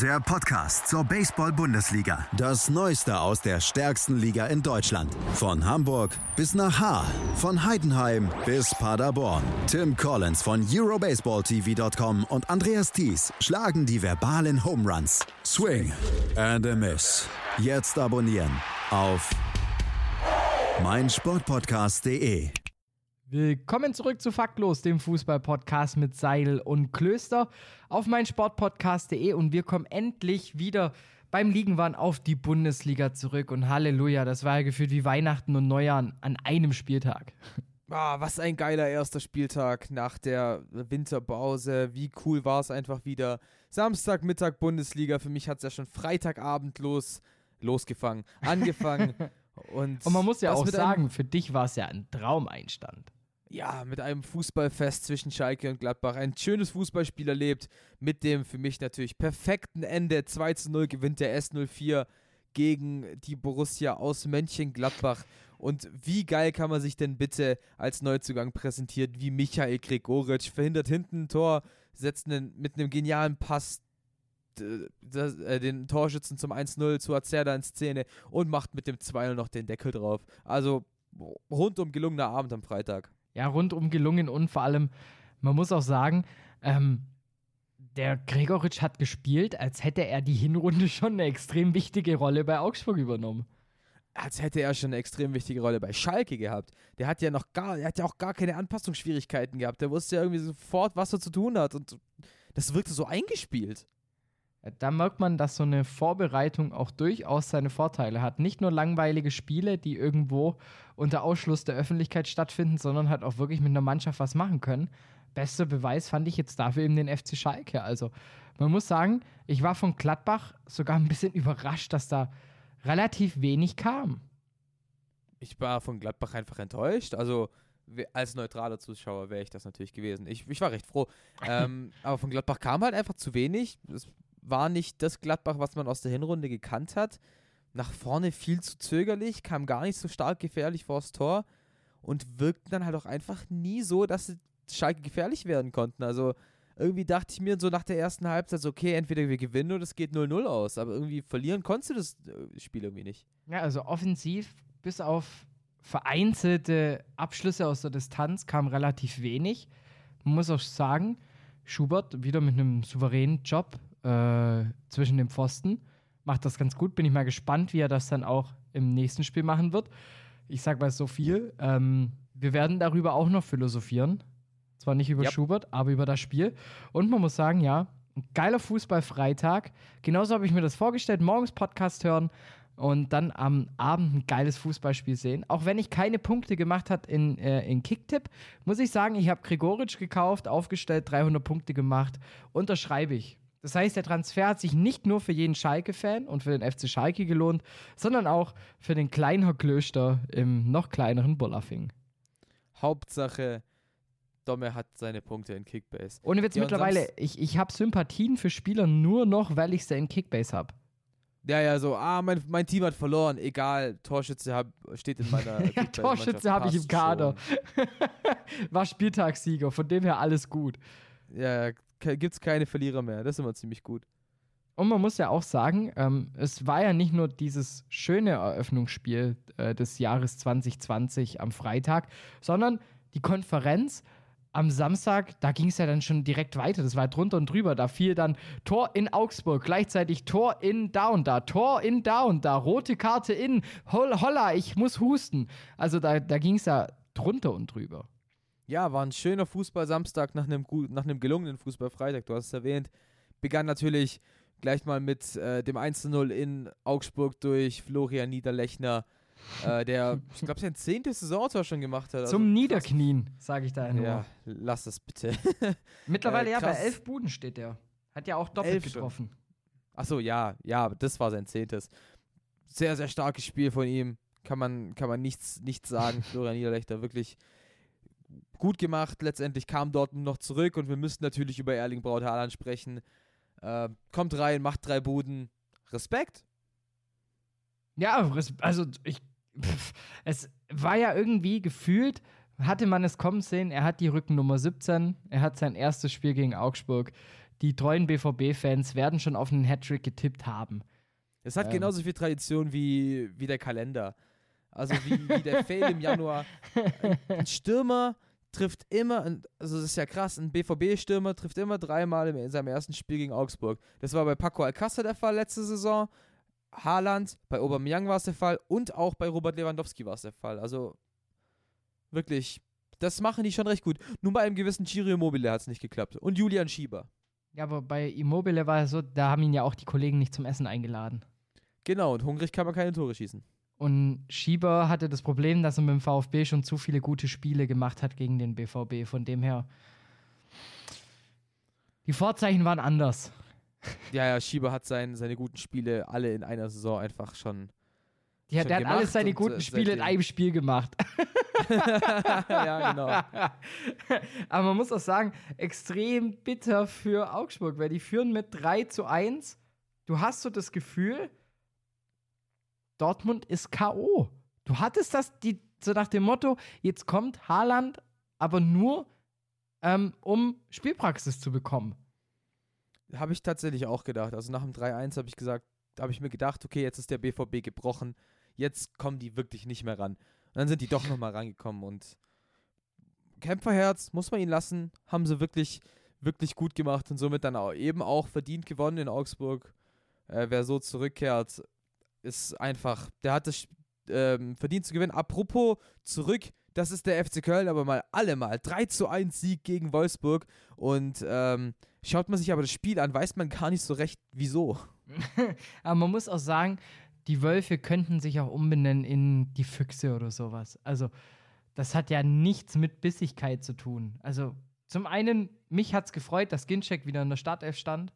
S2: Der Podcast zur Baseball-Bundesliga. Das Neueste aus der stärksten Liga in Deutschland. Von Hamburg bis nach Haar. Von Heidenheim bis Paderborn. Tim Collins von EuroBaseballTV.com und Andreas Thies schlagen die verbalen Home Runs. Swing and a Miss. Jetzt abonnieren auf meinsportpodcast.de.
S3: Willkommen zurück zu Faktlos, dem Fußball-Podcast mit Seil und Klöster auf meinsportpodcast.de und wir kommen endlich wieder beim Liegenwahn auf die Bundesliga zurück und Halleluja, das war ja gefühlt wie Weihnachten und Neujahr an einem Spieltag.
S4: Ah, was ein geiler erster Spieltag nach der Winterpause. Wie cool war es einfach wieder. Samstagmittag Bundesliga. Für mich hat es ja schon Freitagabend los, losgefangen, angefangen. und,
S3: und man muss ja auch sagen, für dich war es ja ein Traumeinstand
S4: ja, mit einem Fußballfest zwischen Schalke und Gladbach ein schönes Fußballspiel erlebt, mit dem für mich natürlich perfekten Ende. 2 zu 0 gewinnt der S04 gegen die Borussia aus Mönchengladbach. Und wie geil kann man sich denn bitte als Neuzugang präsentieren, wie Michael Gregoritsch, verhindert hinten ein Tor, setzt einen, mit einem genialen Pass das, äh, den Torschützen zum 1-0 zu Azerda in Szene und macht mit dem 2-0 noch den Deckel drauf. Also rundum gelungener Abend am Freitag
S3: ja, rundum gelungen und vor allem, man muss auch sagen, ähm, der Gregoritsch hat gespielt, als hätte er die Hinrunde schon eine extrem wichtige Rolle bei Augsburg übernommen.
S4: Als hätte er schon eine extrem wichtige Rolle bei Schalke gehabt. Der hat ja noch gar, er hat ja auch gar keine Anpassungsschwierigkeiten gehabt. Der wusste ja irgendwie sofort, was er zu tun hat. Und das wirkte so eingespielt.
S3: Da merkt man, dass so eine Vorbereitung auch durchaus seine Vorteile hat. Nicht nur langweilige Spiele, die irgendwo unter Ausschluss der Öffentlichkeit stattfinden, sondern halt auch wirklich mit einer Mannschaft was machen können. Bester Beweis fand ich jetzt dafür eben den FC Schalke. Also man muss sagen, ich war von Gladbach sogar ein bisschen überrascht, dass da relativ wenig kam.
S4: Ich war von Gladbach einfach enttäuscht. Also als neutraler Zuschauer wäre ich das natürlich gewesen. Ich, ich war recht froh. ähm, aber von Gladbach kam halt einfach zu wenig. Es war nicht das Gladbach, was man aus der Hinrunde gekannt hat. Nach vorne viel zu zögerlich, kam gar nicht so stark gefährlich vors Tor und wirkten dann halt auch einfach nie so, dass sie Schalke gefährlich werden konnten. Also irgendwie dachte ich mir so nach der ersten Halbzeit, so, okay, entweder wir gewinnen oder es geht 0-0 aus. Aber irgendwie verlieren konntest du das äh, Spiel irgendwie nicht.
S3: Ja, also offensiv bis auf vereinzelte Abschlüsse aus der Distanz kam relativ wenig. Man muss auch sagen, Schubert wieder mit einem souveränen Job äh, zwischen dem Pfosten. Macht das ganz gut. Bin ich mal gespannt, wie er das dann auch im nächsten Spiel machen wird. Ich sag mal so viel. Ähm, wir werden darüber auch noch philosophieren. Zwar nicht über yep. Schubert, aber über das Spiel. Und man muss sagen, ja, ein geiler Fußballfreitag. Genauso habe ich mir das vorgestellt. Morgens Podcast hören, und dann am Abend ein geiles Fußballspiel sehen. Auch wenn ich keine Punkte gemacht habe in, äh, in Kicktipp, muss ich sagen, ich habe Gregoritsch gekauft, aufgestellt, 300 Punkte gemacht, unterschreibe ich. Das heißt, der Transfer hat sich nicht nur für jeden Schalke-Fan und für den FC Schalke gelohnt, sondern auch für den kleinen Klöster im noch kleineren Bullafing.
S4: Hauptsache, Domme hat seine Punkte in Kickbase.
S3: Ohne Witz, ja, mittlerweile, ich, ich habe Sympathien für Spieler nur noch, weil ich sie in Kickbase habe.
S4: Ja, ja, so, ah, mein, mein Team hat verloren, egal, Torschütze hab, steht in meiner
S3: ja, Torschütze habe ich im Kader. War Spieltagssieger, von dem her alles gut.
S4: Ja, gibt es keine Verlierer mehr, das ist immer ziemlich gut.
S3: Und man muss ja auch sagen, ähm, es war ja nicht nur dieses schöne Eröffnungsspiel äh, des Jahres 2020 am Freitag, sondern die Konferenz am Samstag, da ging es ja dann schon direkt weiter. Das war drunter und drüber. Da fiel dann Tor in Augsburg, gleichzeitig Tor in da und da, Tor in da und da, rote Karte in, holla, ich muss husten. Also da, da ging es ja drunter und drüber.
S4: Ja, war ein schöner Fußball-Samstag nach einem, nach einem gelungenen Fußball-Freitag. Du hast es erwähnt. Begann natürlich gleich mal mit äh, dem 1-0 in Augsburg durch Florian Niederlechner äh, der, ich glaube, sein zehntes Saisontor schon gemacht hat.
S3: Also Zum Niederknien, sage ich da nur. Ja,
S4: lass das bitte.
S3: Mittlerweile äh, ja, bei elf Buden steht der. Hat ja auch doppelt elf getroffen.
S4: Achso, ja, ja, das war sein zehntes. Sehr, sehr starkes Spiel von ihm. Kann man, kann man nichts, nichts sagen. Florian Niederlechner wirklich gut gemacht. Letztendlich kam Dortmund noch zurück und wir müssen natürlich über Erling Braut Haaland sprechen. Äh, kommt rein, macht drei Buden. Respekt.
S3: Ja, also ich pff, es war ja irgendwie gefühlt, hatte man es kommen sehen, er hat die Rückennummer 17, er hat sein erstes Spiel gegen Augsburg. die treuen BVB-Fans werden schon auf einen Hattrick getippt haben.
S4: Es hat
S3: Ähm.
S4: genauso viel Tradition wie, wie der Kalender. Also wie, wie der Fail im Januar. Ein Stürmer trifft immer, also das ist ja krass, ein BVB-Stürmer trifft immer dreimal im- in seinem ersten Spiel gegen Augsburg. Das war bei Paco Alcázar der Fall letzte Saison, Haaland, bei Aubameyang war es der Fall und auch bei Robert Lewandowski war es der Fall. Also wirklich, das machen die schon recht gut. Nur bei einem gewissen Ciro Immobile hat es nicht geklappt. Und Julian Schieber.
S3: Ja, aber bei Immobile war es so, da haben ihn ja auch die Kollegen nicht zum Essen eingeladen.
S4: Genau, und hungrig kann man keine Tore schießen.
S3: Und Schieber hatte das Problem, dass er mit dem VfB schon zu viele gute Spiele gemacht hat gegen den BVB. Von dem her. Die Vorzeichen waren anders.
S4: Ja, ja, Schieber hat sein, seine guten Spiele alle in einer Saison einfach schon.
S3: Die,
S4: schon
S3: der hat alles seine guten
S4: äh,
S3: Spiele in einem Spiel gemacht.
S4: ja, genau.
S3: Aber man muss auch sagen, extrem bitter für Augsburg, weil die führen mit 3 zu 1. Du hast so das Gefühl, Dortmund ist K.O. Du hattest das, die, so nach dem Motto, jetzt kommt Haaland, aber nur, ähm, um Spielpraxis zu bekommen.
S4: Habe ich tatsächlich auch gedacht. Also nach dem 3-1 habe ich gesagt, habe ich mir gedacht, okay, jetzt ist der BVB gebrochen. Jetzt kommen die wirklich nicht mehr ran. Und dann sind die doch nochmal rangekommen und Kämpferherz, muss man ihn lassen, haben sie wirklich, wirklich gut gemacht und somit dann auch eben auch verdient gewonnen in Augsburg. Äh, wer so zurückkehrt, ist einfach, der hat es ähm, verdient zu gewinnen. Apropos zurück, das ist der FC Köln, aber mal alle mal. 3 zu 1 Sieg gegen Wolfsburg und ähm, schaut man sich aber das Spiel an, weiß man gar nicht so recht, wieso.
S3: Aber man muss auch sagen, die Wölfe könnten sich auch umbenennen in die Füchse oder sowas. Also, das hat ja nichts mit Bissigkeit zu tun. Also, zum einen, mich hat es gefreut, dass Ginczek wieder in der Startelf stand.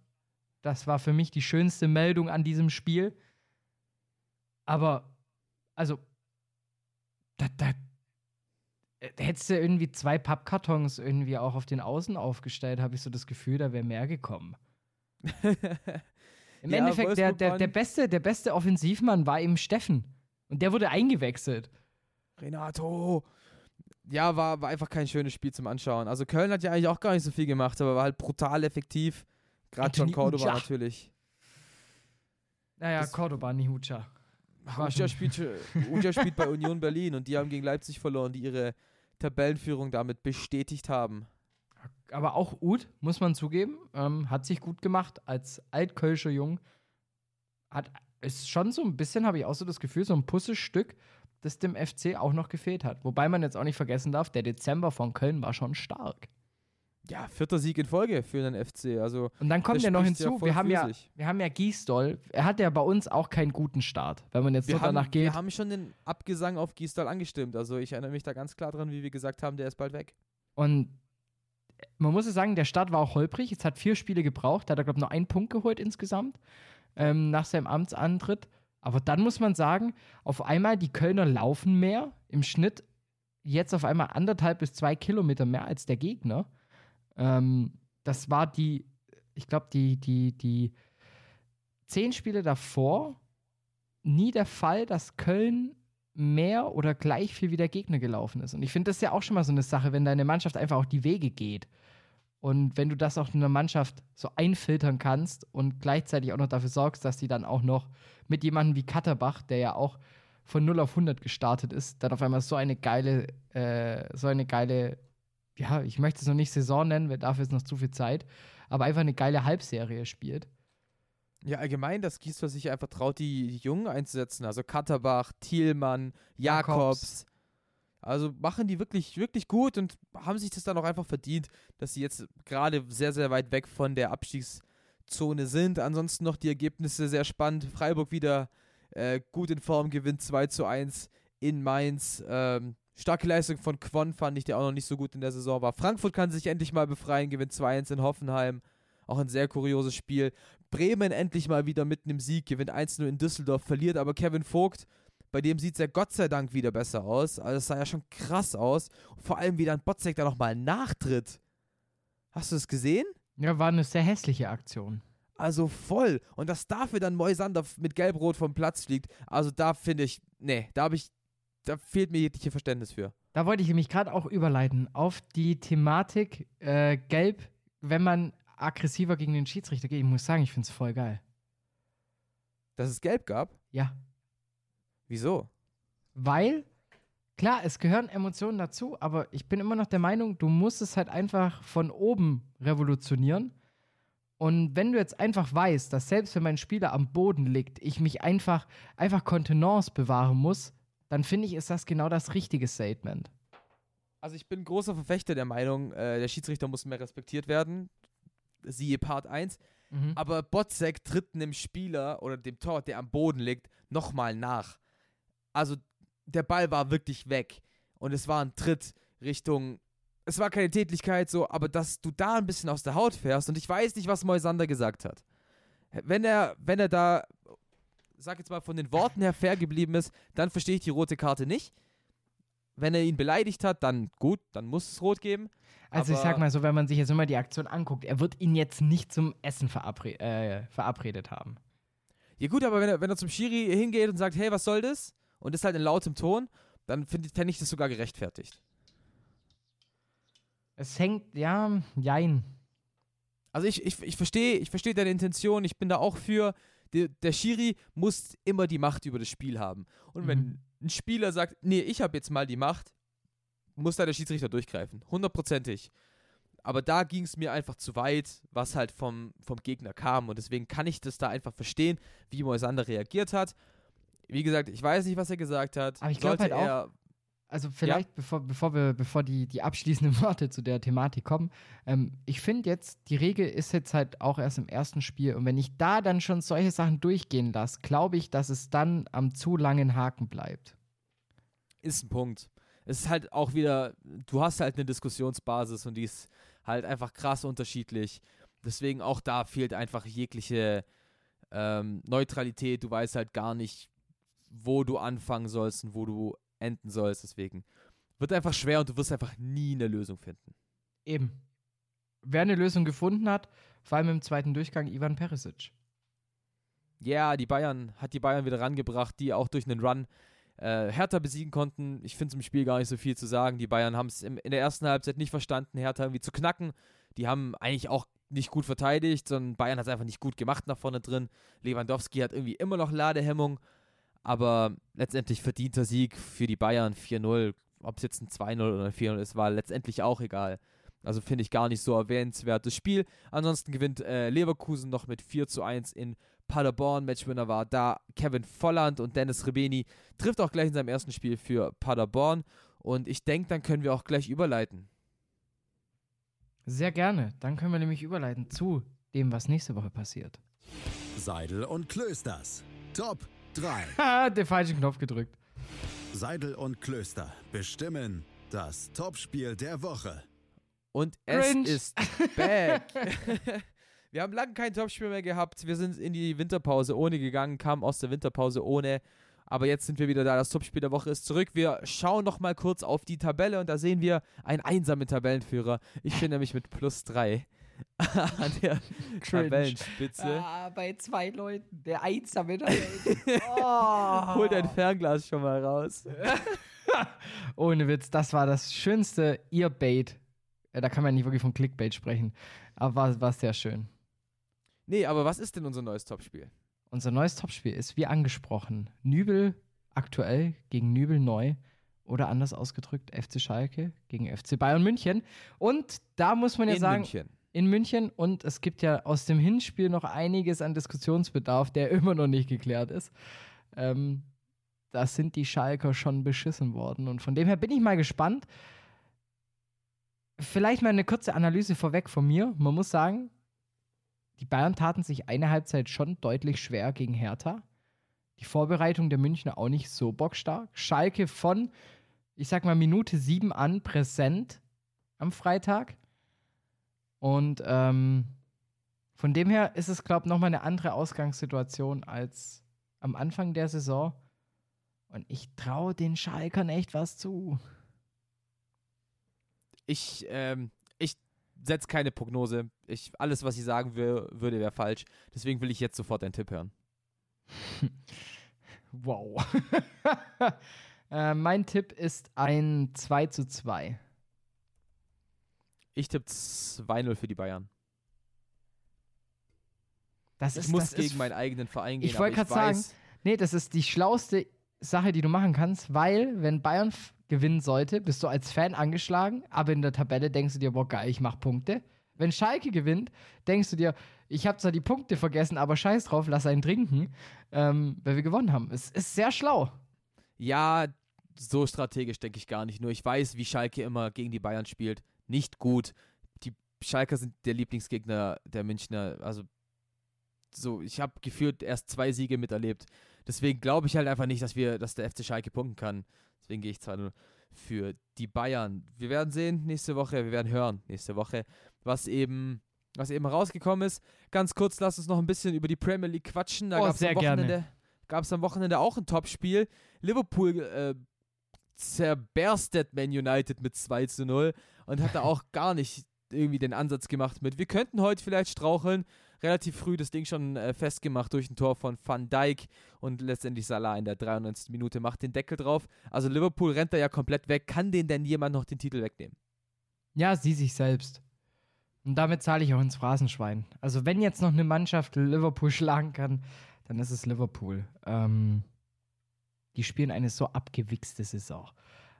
S3: Das war für mich die schönste Meldung an diesem Spiel. Aber, also, da, da, da hättest du irgendwie zwei Pappkartons irgendwie auch auf den Außen aufgestellt, habe ich so das Gefühl, da wäre mehr gekommen. Im
S4: Ja,
S3: Endeffekt, der, der, der, beste, der beste Offensivmann war eben Steffen. Und der wurde eingewechselt.
S4: Renato! Ja, war, war einfach kein schönes Spiel zum Anschauen. Also Köln hat ja eigentlich auch gar nicht so viel gemacht, aber war halt brutal effektiv. Gerade
S3: Anthony
S4: Cordoba
S3: Uja.
S4: natürlich.
S3: Naja,
S4: Das-
S3: Cordoba, nicht Schon-
S4: spielt, schon- Uja spielt bei Union Berlin und die haben gegen Leipzig verloren, die ihre Tabellenführung damit bestätigt haben.
S3: Aber auch Uth, muss man zugeben, ähm, hat sich gut gemacht als altkölscher Jung. Hat, ist schon so ein bisschen, habe ich auch so das Gefühl, so ein Puzzlestück, das dem FC auch noch gefehlt hat. Wobei man jetzt auch nicht vergessen darf, der Dezember von Köln war schon stark.
S4: Ja, vierter Sieg in Folge für den FC. Also
S3: Und dann kommt ja noch
S4: ja
S3: hinzu,
S4: voll
S3: wir, haben ja,
S4: sich.
S3: wir haben ja Gisdol. Er hat ja bei uns auch keinen guten Start, wenn man jetzt
S4: wir
S3: so
S4: haben,
S3: danach geht.
S4: wir haben schon den Abgesang auf Gisdol angestimmt. Also ich erinnere mich da ganz klar dran, wie wir gesagt haben, der ist bald weg.
S3: Und man muss ja sagen, der Start war auch holprig. Es hat vier Spiele gebraucht. Da hat er, glaube ich, nur einen Punkt geholt insgesamt ähm, nach seinem Amtsantritt. Aber dann muss man sagen, auf einmal die Kölner laufen mehr. Im Schnitt jetzt auf einmal anderthalb bis zwei Kilometer mehr als der Gegner. Ähm, das war die, ich glaube, die, die, die zehn Spiele davor nie der Fall, dass Köln mehr oder gleich viel wie der Gegner gelaufen ist. Und ich finde das ja auch schon mal so eine Sache, wenn deine Mannschaft einfach auch die Wege geht. Und wenn du das auch in der Mannschaft so einfiltern kannst und gleichzeitig auch noch dafür sorgst, dass die dann auch noch mit jemandem wie Katterbach, der ja auch von 0 auf 100 gestartet ist, dann auf einmal so eine geile, äh, so eine geile, ja, ich möchte es noch nicht Saison nennen, weil dafür ist noch zu viel Zeit, aber einfach eine geile Halbserie spielt.
S4: Ja, allgemein, dass Gisdol sich einfach traut, die, die Jungen einzusetzen. Also Katterbach, Thielmann, Jakobs. Also machen die wirklich, wirklich gut und haben sich das dann auch einfach verdient, dass sie jetzt gerade sehr, sehr weit weg von der Abstiegszone sind. Ansonsten noch die Ergebnisse sehr spannend. Freiburg wieder äh, gut in Form, gewinnt 2 zu 1 in Mainz. Ähm, starke Leistung von Quon fand ich, der auch noch nicht so gut in der Saison war. Frankfurt kann sich endlich mal befreien, gewinnt 2-1 in Hoffenheim. Auch ein sehr kurioses Spiel. Bremen endlich mal wieder mit einem Sieg, gewinnt 1-0 in Düsseldorf, verliert aber Kevin Vogt. Bei dem sieht es ja Gott sei Dank wieder besser aus. Also es sah ja schon krass aus. Und vor allem, wie dann Botzek da nochmal nachtritt. Hast du es gesehen?
S3: Ja, war eine sehr hässliche Aktion.
S4: Also voll. Und dass dafür dann Moisander mit Gelb-Rot vom Platz fliegt. Also da finde ich, nee, da habe ich, da fehlt mir jegliche Verständnis für.
S3: Da wollte ich mich gerade auch überleiten auf die Thematik äh, Gelb, wenn man aggressiver gegen den Schiedsrichter geht. Ich muss sagen, ich finde es voll geil.
S4: Dass es gelb gab?
S3: Ja.
S4: Wieso?
S3: Weil, klar, es gehören Emotionen dazu, aber ich bin immer noch der Meinung, du musst es halt einfach von oben revolutionieren. Und wenn du jetzt einfach weißt, dass selbst wenn mein Spieler am Boden liegt, ich mich einfach, einfach Kontenance bewahren muss, dann finde ich, ist das genau das richtige Statement.
S4: Also ich bin großer Verfechter der Meinung, äh, der Schiedsrichter muss mehr respektiert werden. Siehe Part 1.
S3: Mhm.
S4: Aber Botzek tritt einem Spieler oder dem Tor, der am Boden liegt, nochmal nach. Also der Ball war wirklich weg. Und es war ein Tritt Richtung. Es war keine Tätigkeit so, aber dass du da ein bisschen aus der Haut fährst und ich weiß nicht, was Moisander gesagt hat. Wenn er, wenn er da, sag jetzt mal, von den Worten her fair geblieben ist, dann verstehe ich die rote Karte nicht. Wenn er ihn beleidigt hat, dann gut, dann muss es rot geben.
S3: Also ich sag mal so, wenn man sich jetzt immer die Aktion anguckt, er wird ihn jetzt nicht zum Essen verabre äh, verabredet haben.
S4: Ja gut, aber wenn er, wenn er zum Schiri hingeht und sagt, hey, was soll das? Und das halt in lautem Ton, dann finde fänd ich das sogar gerechtfertigt.
S3: Es hängt, ja, jein.
S4: Also ich, ich, ich verstehe ich versteh deine Intention, ich bin da auch für. Der, der Schiri muss immer die Macht über das Spiel haben. Und wenn
S3: Mhm.
S4: ein Spieler sagt, nee, ich habe jetzt mal die Macht, muss da der Schiedsrichter durchgreifen. Hundertprozentig. Aber da ging es mir einfach zu weit, was halt vom, vom Gegner kam. Und deswegen kann ich das da einfach verstehen, wie Moisander reagiert hat. Wie gesagt, ich weiß nicht, was er gesagt hat.
S3: Aber ich glaub
S4: Sollte
S3: halt auch- Also vielleicht, bevor, bevor wir, bevor die, die abschließenden Worte zu der Thematik kommen, ähm, ich finde jetzt, die Regel ist jetzt halt auch erst im ersten Spiel. Und wenn ich da dann schon solche Sachen durchgehen lasse, glaube ich, dass es dann am zu langen Haken bleibt.
S4: ist ein Punkt. Es ist halt auch wieder, du hast halt eine Diskussionsbasis und die ist halt einfach krass unterschiedlich. Deswegen auch da fehlt einfach jegliche ähm, Neutralität. Du weißt halt gar nicht, wo du anfangen sollst und wo du enden sollst. Deswegen wird einfach schwer und du wirst einfach nie eine Lösung finden.
S3: Eben. Wer eine Lösung gefunden hat, vor allem im zweiten Durchgang, Ivan Perisic.
S4: Ja, die Bayern hat die Bayern wieder rangebracht, die auch durch einen Run äh, Hertha besiegen konnten. Ich finde zum Spiel gar nicht so viel zu sagen. Die Bayern haben es in der ersten Halbzeit nicht verstanden, Hertha irgendwie zu knacken. Die haben eigentlich auch nicht gut verteidigt, sondern Bayern hat es einfach nicht gut gemacht nach vorne drin. Lewandowski hat irgendwie immer noch Ladehemmung, aber letztendlich verdienter Sieg für die Bayern 4-0. Ob es jetzt ein 2-0 oder ein 4-0 ist, war letztendlich auch egal. Also finde ich gar nicht so erwähnenswertes Spiel. Ansonsten gewinnt äh, Leverkusen noch mit 4 zu 1 in Paderborn. Matchwinner war da Kevin Volland und Dennis Rebeni trifft auch gleich in seinem ersten Spiel für Paderborn. Und ich denke, dann können wir auch gleich überleiten.
S3: Sehr gerne. Dann können wir nämlich überleiten zu dem, was nächste Woche passiert.
S2: Seidel und Klösters. Top 3.
S3: Ha, den falschen Knopf gedrückt.
S2: Seidel und Klöster bestimmen das Topspiel der Woche.
S4: Und es
S3: Grinch.
S4: ist back. wir haben lange kein Topspiel mehr gehabt. Wir sind in die Winterpause ohne gegangen, kamen aus der Winterpause ohne. Aber jetzt sind wir wieder da. Das Topspiel der Woche ist zurück. Wir schauen noch mal kurz auf die Tabelle und da sehen wir einen einsamen Tabellenführer. Ich bin nämlich mit plus drei an der Tabellenspitze.
S3: Ah, bei zwei Leuten. Der einsame
S4: Hol dein Fernglas schon mal raus.
S3: Ohne Witz, das war das schönste Earbait. Ja, da kann man nicht wirklich von Clickbait sprechen. Aber war, war sehr schön.
S4: Nee, aber was ist denn unser neues Topspiel?
S3: Unser neues Topspiel ist, wie angesprochen, Nübel aktuell gegen Nübel neu. Oder anders ausgedrückt, FC Schalke gegen FC Bayern München. Und da muss man ja
S4: In
S3: sagen,
S4: München.
S3: In München. Und es gibt ja aus dem Hinspiel noch einiges an Diskussionsbedarf, der immer noch nicht geklärt ist. Ähm, da sind die Schalker schon beschissen worden. Und von dem her bin ich mal gespannt. Vielleicht mal eine kurze Analyse vorweg von mir. Man muss sagen, die Bayern taten sich eine Halbzeit schon deutlich schwer gegen Hertha. Die Vorbereitung der Münchner auch nicht so bockstark. Schalke von, ich sag mal, Minute sieben an präsent am Freitag. Und ähm, von dem her ist es, glaube ich, nochmal eine andere Ausgangssituation als am Anfang der Saison. Und ich traue den Schalkern echt was zu.
S4: Ich, ähm, ich setze keine Prognose. Ich, alles, was ich sagen will, würde, wäre falsch. Deswegen will ich jetzt sofort einen Tipp hören.
S3: Wow. äh, mein Tipp ist ein 2 zu 2.
S4: Ich tippe 2-0 für die Bayern.
S3: Das
S4: ich
S3: ist,
S4: muss gegen
S3: ist,
S4: meinen eigenen Verein gehen.
S3: Ich wollte gerade sagen, nee, das ist die schlauste Sache, die du machen kannst, weil, wenn Bayern gewinnen sollte, bist du als Fan angeschlagen, aber in der Tabelle denkst du dir, boah, geil, ich mach Punkte. Wenn Schalke gewinnt, denkst du dir, ich habe zwar die Punkte vergessen, aber scheiß drauf, lass einen trinken, ähm, weil wir gewonnen haben. Es ist sehr schlau.
S4: Ja, so strategisch denke ich gar nicht. Nur ich weiß, wie Schalke immer gegen die Bayern spielt. Nicht gut. Die Schalker sind der Lieblingsgegner der Münchner. Also, so, ich habe gefühlt erst zwei Siege miterlebt. Deswegen glaube ich halt einfach nicht, dass wir, dass der FC Schalke punkten kann. Deswegen gehe ich zwar nur für die Bayern. Wir werden sehen nächste Woche, wir werden hören nächste Woche, was eben, was eben rausgekommen ist. Ganz kurz, lass uns noch ein bisschen über die Premier League quatschen. Da
S3: Oh,
S4: gab es am Wochenende,
S3: gerne.
S4: gab es am Wochenende auch ein Topspiel. Liverpool äh, zerberstet Man United mit 2 zu 0 und hat da auch gar nicht irgendwie den Ansatz gemacht mit, wir könnten heute vielleicht straucheln. Relativ früh das Ding schon äh, festgemacht durch ein Tor von Van Dijk und letztendlich Salah in der 93. Minute macht den Deckel drauf. Also Liverpool rennt da ja komplett weg. Kann den denn jemand noch den Titel wegnehmen?
S3: Ja, sie sich selbst. Und damit zahle ich auch ins Phrasenschwein. Also, wenn jetzt noch eine Mannschaft Liverpool schlagen kann, dann ist es Liverpool. Ähm, die spielen eine so abgewichste Saison.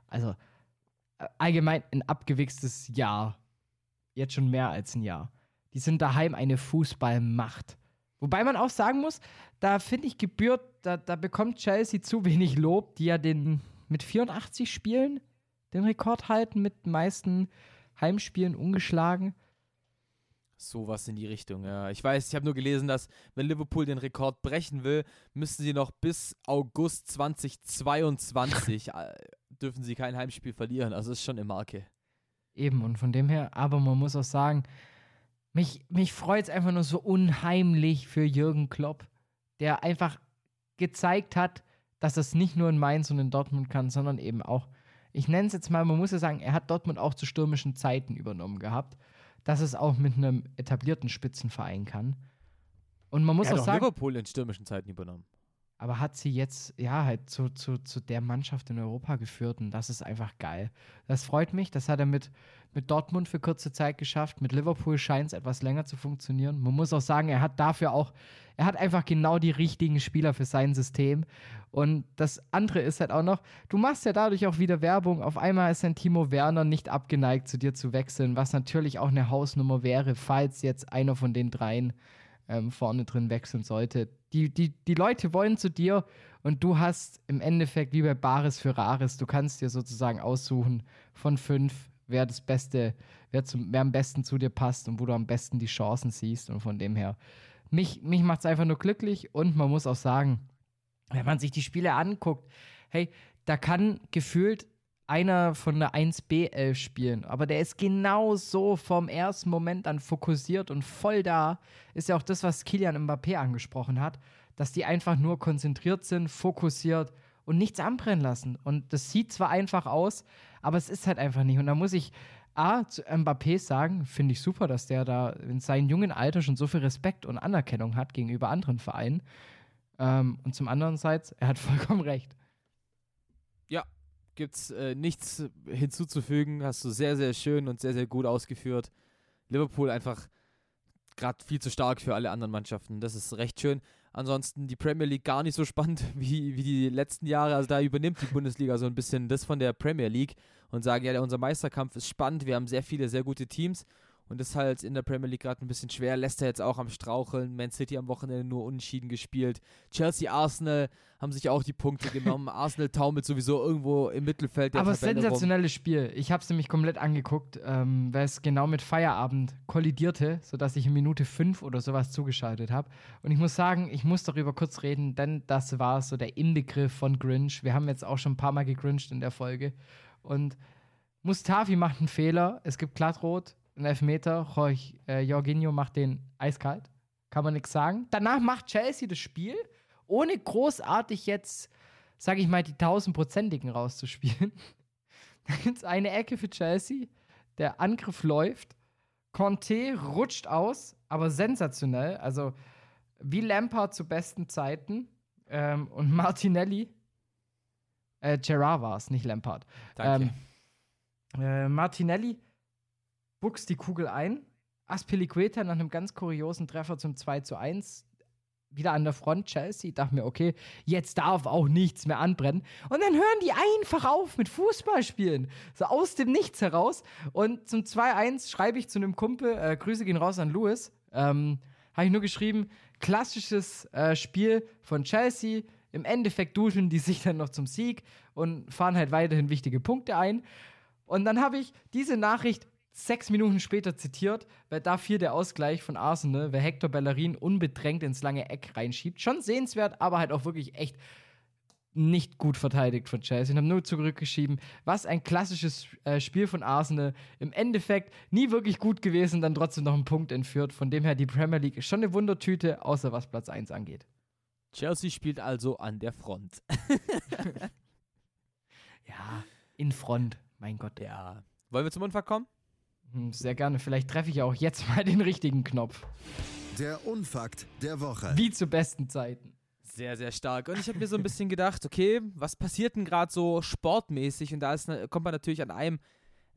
S3: Also, allgemein ein abgewichstes Jahr. Jetzt schon mehr als ein Jahr. Die sind daheim eine Fußballmacht. Wobei man auch sagen muss, da finde ich gebührt, da, da bekommt Chelsea zu wenig Lob, die ja den mit 84 Spielen den Rekord halten, mit den meisten Heimspielen ungeschlagen.
S4: Sowas in die Richtung, ja. Ich weiß, ich habe nur gelesen, dass wenn Liverpool den Rekord brechen will, müssen sie noch bis August 2022 äh, dürfen sie kein Heimspiel verlieren. Also ist schon eine Marke.
S3: Eben, und von dem her, aber man muss auch sagen, mich, mich freut es einfach nur so unheimlich für Jürgen Klopp, der einfach gezeigt hat, dass es nicht nur in Mainz und in Dortmund kann, sondern eben auch, ich nenne es jetzt mal, man muss ja sagen, er hat Dortmund auch zu stürmischen Zeiten übernommen gehabt, dass es auch mit einem etablierten Spitzenverein kann. Und man muss
S4: er hat
S3: auch
S4: auch
S3: sagen,
S4: Liverpool in stürmischen Zeiten übernommen.
S3: Aber hat sie jetzt, ja, halt zu, zu, zu der Mannschaft in Europa geführt und das ist einfach geil. Das freut mich, das hat er mit, mit Dortmund für kurze Zeit geschafft. Mit Liverpool scheint es etwas länger zu funktionieren. Man muss auch sagen, er hat dafür auch, er hat einfach genau die richtigen Spieler für sein System. Und das andere ist halt auch noch, du machst ja dadurch auch wieder Werbung. Auf einmal ist ein Timo Werner nicht abgeneigt, zu dir zu wechseln, was natürlich auch eine Hausnummer wäre, falls jetzt einer von den dreien ähm, vorne drin wechseln sollte. Die, die, die Leute wollen zu dir und du hast im Endeffekt wie bei Bares für Rares, du kannst dir sozusagen aussuchen von fünf, wer das Beste, wer, zum, wer am besten zu dir passt und wo du am besten die Chancen siehst. Und von dem her, mich, mich macht es einfach nur glücklich und man muss auch sagen, wenn man sich die Spiele anguckt, hey, da kann gefühlt einer von der 1B11 spielen, aber der ist genau so vom ersten Moment an fokussiert und voll da. Ist ja auch das, was Kilian Mbappé angesprochen hat, dass die einfach nur konzentriert sind, fokussiert und nichts anbrennen lassen. Und das sieht zwar einfach aus, aber es ist halt einfach nicht. Und da muss ich A, zu Mbappé sagen, finde ich super, dass der da in seinem jungen Alter schon so viel Respekt und Anerkennung hat gegenüber anderen Vereinen. Ähm, und zum anderen er hat vollkommen recht.
S4: Gibt's äh, nichts hinzuzufügen. Hast du sehr, sehr schön und sehr, sehr gut ausgeführt. Liverpool einfach gerade viel zu stark für alle anderen Mannschaften. Das ist recht schön. Ansonsten die Premier League gar nicht so spannend wie, wie die letzten Jahre. Also da übernimmt die Bundesliga so ein bisschen das von der Premier League und sagen, ja, unser Meisterkampf ist spannend. Wir haben sehr viele, sehr gute Teams. Und das ist halt in der Premier League gerade ein bisschen schwer. Leicester jetzt auch am Straucheln. Man City am Wochenende nur unentschieden gespielt. Chelsea, Arsenal haben sich auch die Punkte genommen. Arsenal taumelt sowieso irgendwo im Mittelfeld der
S3: Aber
S4: Tabelle rum.
S3: sensationelles Spiel. Ich habe es nämlich komplett angeguckt, ähm, weil es genau mit Feierabend kollidierte, sodass ich in Minute 5 oder sowas zugeschaltet habe. Und ich muss sagen, ich muss darüber kurz reden, denn das war so der Inbegriff von Grinch. Wir haben jetzt auch schon ein paar Mal gegrincht in der Folge. Und Mustafi macht einen Fehler. Es gibt glattrot, einen Elfmeter. Jorge, äh, Jorginho macht den eiskalt. Kann man nichts sagen. Danach macht Chelsea das Spiel, ohne großartig jetzt, sage ich mal, die tausendprozentigen rauszuspielen. Da gibt es eine Ecke für Chelsea. Der Angriff läuft. Conte rutscht aus, aber sensationell. Also wie Lampard zu besten Zeiten. Ähm, und Martinelli. Äh, Gerard war es, nicht Lampard.
S4: Danke.
S3: Ähm, äh, Martinelli buchst die Kugel ein. Aspilicueta nach einem ganz kuriosen Treffer zum 2 zu 1 wieder an der Front Chelsea. Dachte mir, okay, jetzt darf auch nichts mehr anbrennen. Und dann hören die einfach auf mit Fußballspielen. So aus dem Nichts heraus. Und zum 2-1 schreibe ich zu einem Kumpel, äh, Grüße gehen raus an Louis. Ähm, Habe ich nur geschrieben, klassisches äh, Spiel von Chelsea. Im Endeffekt duschen die sich dann noch zum Sieg und fahren halt weiterhin wichtige Punkte ein. Und dann habe ich diese Nachricht sechs Minuten später zitiert, weil da fiel der Ausgleich von Arsenal, weil Hector Bellerin unbedrängt ins lange Eck reinschiebt. Schon sehenswert, aber halt auch wirklich echt nicht gut verteidigt von Chelsea und haben nur zurückgeschrieben, was ein klassisches äh, Spiel von Arsenal. Im Endeffekt nie wirklich gut gewesen, dann trotzdem noch einen Punkt entführt. Von dem her die Premier League ist schon eine Wundertüte, außer was Platz 1 angeht.
S4: Chelsea spielt also an der Front.
S3: ja, in Front, mein Gott.
S4: Ja. Wollen wir zum Unfall kommen?
S3: Hm, sehr gerne. Vielleicht treffe ich auch jetzt mal den richtigen Knopf.
S2: Der Unfakt der Woche.
S3: Wie zu besten Zeiten.
S4: Sehr, sehr stark. Und ich habe mir so ein bisschen gedacht, okay, was passiert denn gerade so sportmäßig? Und da ist, kommt man natürlich an einem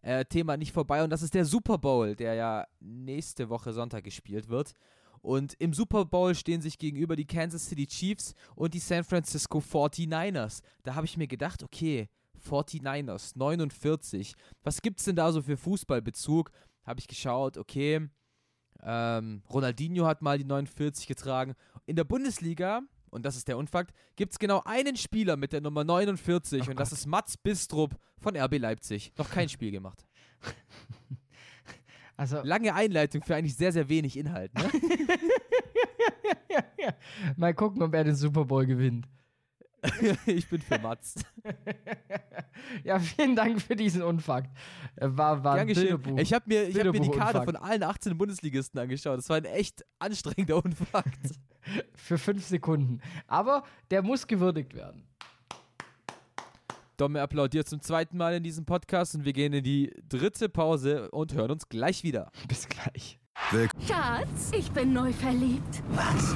S4: äh, Thema nicht vorbei. Und das ist der Super Bowl, der ja nächste Woche Sonntag gespielt wird. Und im Super Bowl stehen sich gegenüber die Kansas City Chiefs und die San Francisco 49ers. Da habe ich mir gedacht, okay, 49ers, 49. Was gibt es denn da so für Fußballbezug? Habe ich geschaut, okay. Ähm, Ronaldinho hat mal die 49 getragen. In der Bundesliga, und das ist der Unfakt, gibt es genau einen Spieler mit der Nummer 49 oh und das ist Mats Bistrup von RB Leipzig. Noch kein Spiel gemacht. Also, Lange Einleitung für eigentlich sehr, sehr wenig Inhalt. Ne?
S3: Mal gucken, ob er den Super Bowl gewinnt.
S4: ich bin für Mats.
S3: ja, vielen Dank für diesen Unfakt. War, war
S4: ein Bilderbuch. Ich habe mir, hab mir die Karte von allen 18 Bundesligisten angeschaut. Das war ein echt anstrengender Unfakt.
S3: für fünf Sekunden. Aber der muss gewürdigt werden.
S4: Domme applaudiert zum zweiten Mal in diesem Podcast und wir gehen in die dritte Pause und hören uns gleich wieder.
S3: Bis gleich.
S5: Schatz, ich bin neu verliebt.
S6: Was?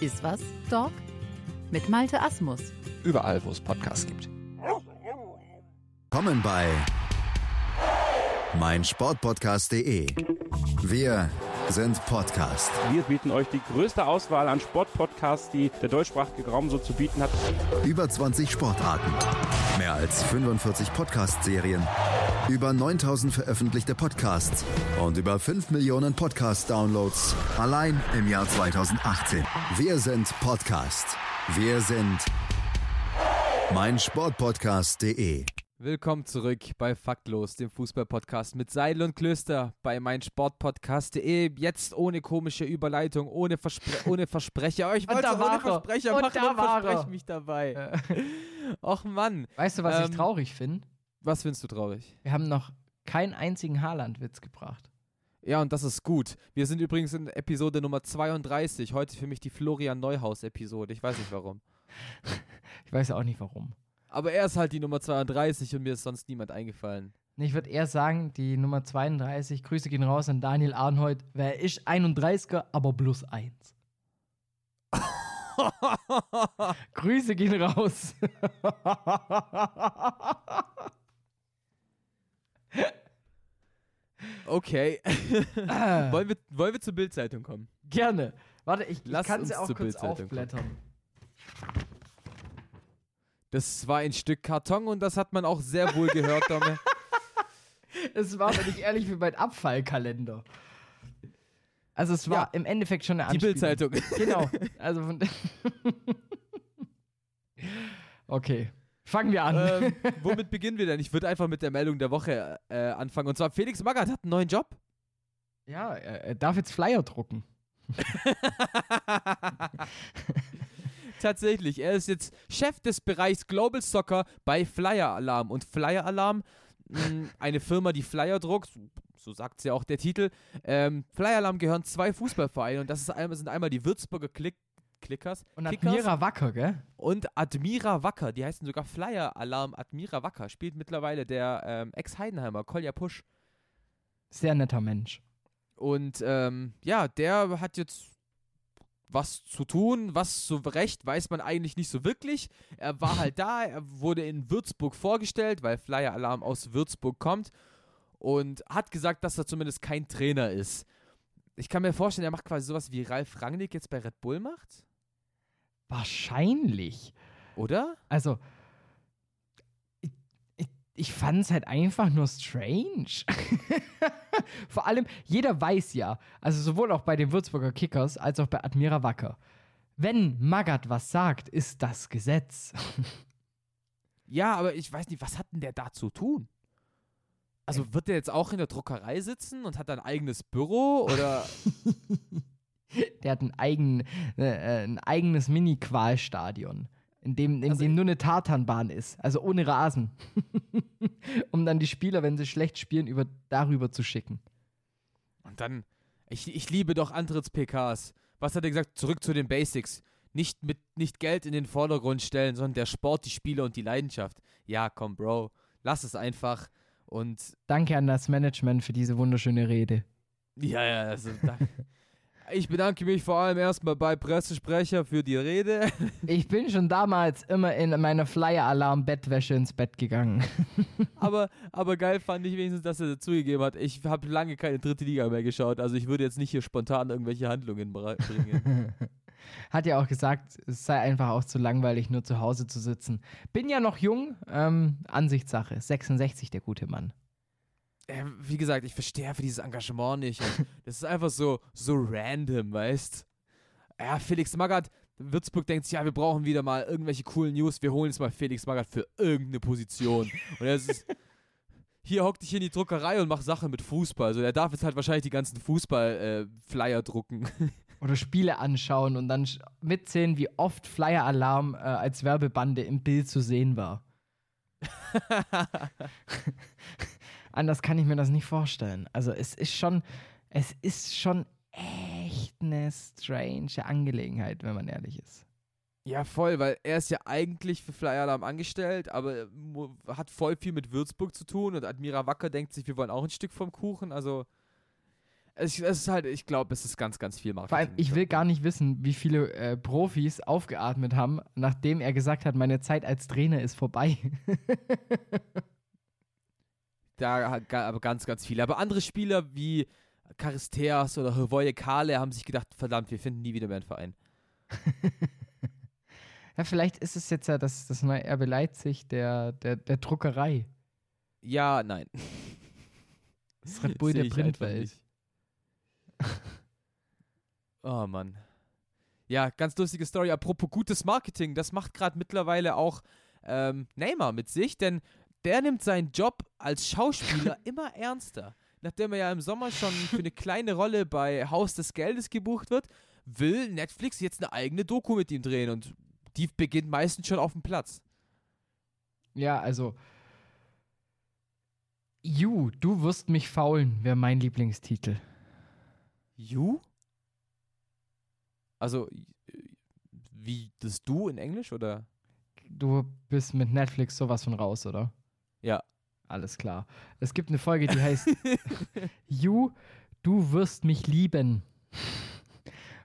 S10: Iswas Dog mit Malte Asmus.
S11: Überall, wo es Podcasts gibt.
S2: Kommen bei meinsportpodcast.de. Wir sind Podcast.
S12: Wir bieten euch die größte Auswahl an Sportpodcasts, die der deutschsprachige Raum so zu bieten hat.
S2: Über 20 Sportarten, mehr als 45 Podcast-Serien, über 9000 veröffentlichte Podcasts und über 5 Millionen Podcast-Downloads allein im Jahr 2018. Wir sind Podcast. Wir sind meinsportpodcast.de.
S4: Willkommen zurück bei Faktlos, dem Fußballpodcast mit Seil und Klöster bei meinsportpodcast.de. Jetzt ohne komische Überleitung, ohne, Verspre ohne Versprecher. Oh, ich wollte ohne er. Versprecher und machen da und verspreche mich dabei. Och Mann.
S3: Weißt du, was ähm, ich traurig finde?
S4: Was findest du traurig?
S3: Wir haben noch keinen einzigen Haaland-Witz gebracht.
S4: Ja, und das ist gut. Wir sind übrigens in Episode Nummer 32. Heute für mich die Florian Neuhaus-Episode. Ich weiß nicht warum.
S3: ich weiß auch nicht warum.
S4: Aber er ist halt die Nummer 32 und mir ist sonst niemand eingefallen.
S3: Ich würde eher sagen, die Nummer 32, Grüße gehen raus an Daniel Arnhold, wer ist 31er, aber plus 1. Grüße gehen raus.
S4: okay. wollen, wir, wollen wir zur Bildzeitung kommen?
S3: Gerne. Warte, ich, ich kann sie auch kurz aufblättern. Kommen.
S4: Das war ein Stück Karton und das hat man auch sehr wohl gehört, Domme.
S3: es war, wenn ich ehrlich bin, mein Abfallkalender. Also es war ja, im Endeffekt schon eine Anspielung.
S4: Die Bildzeitung.
S3: Genau. Also von okay. Fangen wir an.
S4: Ähm, womit beginnen wir denn? Ich würde einfach mit der Meldung der Woche äh, anfangen. Und zwar Felix Magath hat einen neuen Job.
S3: Ja, er, darf jetzt Flyer drucken.
S4: Tatsächlich, er ist jetzt Chef des Bereichs Global Soccer bei Flyer Alarm. Und Flyer Alarm, hm, eine Firma, die Flyer druckt, so sagt ja auch der Titel. Ähm, Flyer Alarm gehören zwei Fußballvereine und das ist einmal, sind einmal die Würzburger Kick, Clickers.
S3: Und
S4: Kickers
S3: Admira Wacker, gell?
S4: und Admira Wacker. Die heißen sogar Flyer Alarm Admira Wacker. Spielt mittlerweile der ähm, Ex-Heidenheimer, Kolja Pusch.
S3: Sehr netter Mensch.
S4: Und ähm, ja, der hat jetzt was zu tun, was so recht weiß man eigentlich nicht so wirklich. Er war halt da, er wurde in Würzburg vorgestellt, weil Flyer Alarm aus Würzburg kommt und hat gesagt, dass er zumindest kein Trainer ist. Ich kann mir vorstellen, er macht quasi sowas wie Ralf Rangnick jetzt bei Red Bull macht,
S3: Wahrscheinlich.
S4: oder?
S3: Also, ich, ich, ich fand es halt einfach nur strange. Vor allem, jeder weiß ja, also sowohl auch bei den Würzburger Kickers als auch bei Admira Wacker, wenn Magath was sagt, ist das Gesetz.
S4: Ja, aber ich weiß nicht, was hat denn der da zu tun? Also wird der jetzt auch in der Druckerei sitzen und hat ein eigenes Büro oder
S3: Der hat ein, eigen, äh, ein eigenes Mini-Qualstadion, in dem, in
S4: Also-
S3: dem nur eine Tartanbahn ist, also ohne Rasen. um dann die Spieler, wenn sie schlecht spielen, über, darüber zu schicken.
S4: Und dann, ich, ich liebe doch Antritts-PKs. Was hat er gesagt? Zurück zu den Basics. Nicht mit nicht Geld in den Vordergrund stellen, sondern der Sport, die Spiele und die Leidenschaft. Ja, komm, Bro, lass es einfach. Und
S3: Danke an das Management für diese wunderschöne Rede.
S4: ja, ja, also da, ich bedanke mich vor allem erstmal bei Pressesprecher für die Rede.
S3: Ich bin schon damals immer in meiner Flyer-Alarm-Bettwäsche ins Bett gegangen.
S4: aber, aber geil fand ich wenigstens, dass er zugegeben hat. Ich habe lange keine dritte Liga mehr geschaut, also ich würde jetzt nicht hier spontan irgendwelche Handlungen bringen.
S3: Hat ja auch gesagt, es sei einfach auch zu langweilig, nur zu Hause zu sitzen. Bin ja noch jung, ähm, Ansichtssache. 66, der gute Mann.
S4: Äh, wie gesagt, ich verstehe für dieses Engagement nicht. Das ist einfach so, so random, weißt Ja, Felix Magath, Würzburg denkt sich, ja, wir brauchen wieder mal irgendwelche coolen News. Wir holen jetzt mal Felix Magath für irgendeine Position. Und er ist. Hier hockt dich in die Druckerei und mach Sachen mit Fußball. Also er darf jetzt halt wahrscheinlich die ganzen Fußball-Flyer drucken.
S3: Oder Spiele anschauen und dann mitzählen, wie oft Flyer-Alarm äh, als Werbebande im Bild zu sehen war. Anders kann ich mir das nicht vorstellen. Also es ist schon, es ist schon echt eine strange Angelegenheit, wenn man ehrlich ist.
S4: Ja, voll, weil er ist ja eigentlich für Flyer Alarm angestellt, aber hat voll viel mit Würzburg zu tun und Admira Wacker denkt sich, wir wollen auch ein Stück vom Kuchen. Also, es, es ist halt, ich glaube, es ist ganz, ganz viel Marketing.
S3: Vor allem, ich will gar nicht wissen, wie viele äh, Profis aufgeatmet haben, nachdem er gesagt hat, meine Zeit als Trainer ist vorbei.
S4: Da aber ganz, ganz viele. Aber andere Spieler wie Charisteas oder Hrvoje Kale haben sich gedacht, verdammt, wir finden nie wieder mehr einen Verein.
S3: ja, vielleicht ist es jetzt ja das, das neue RB Leipzig der, der, der Druckerei.
S4: Ja, nein.
S3: Das Red Bull der Printwelt.
S4: Oh Mann. Ja, ganz lustige Story. Apropos gutes Marketing, das macht gerade mittlerweile auch ähm, Neymar mit sich, denn der nimmt seinen Job als Schauspieler immer ernster. Nachdem er ja im Sommer schon für eine kleine Rolle bei Haus des Geldes gebucht wird, will Netflix jetzt eine eigene Doku mit ihm drehen und die beginnt meistens schon auf dem Platz.
S3: Ja, also. You, du wirst mich faulen, wäre mein Lieblingstitel.
S4: You? Also, wie das Du in Englisch oder?
S3: Du bist mit Netflix sowas von raus, oder?
S4: Ja.
S3: Alles klar. Es gibt eine Folge, die heißt You, du wirst mich lieben.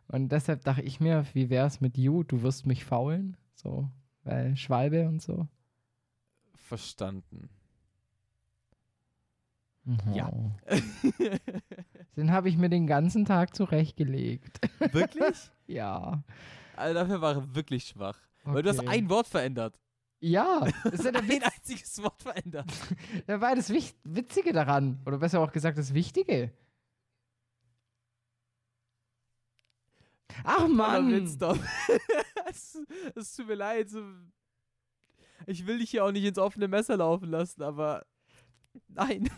S3: Und deshalb dachte ich mir, wie wär's mit You, du wirst mich faulen? So, weil Schwalbe und so.
S4: Verstanden.
S3: Ja. Den habe ich mir den ganzen Tag zurechtgelegt.
S4: Wirklich?
S3: ja.
S4: Also dafür war er wirklich schwach. Weil du hast
S3: Okay.
S4: ein Wort verändert.
S3: Ja, das ist ja der
S4: ein einziges Wort verändert.
S3: Da war das Witzige daran. Oder besser auch gesagt, das Wichtige. Ach Mann!
S4: Es, es tut mir leid. Ich will dich hier auch nicht ins offene Messer laufen lassen, aber nein.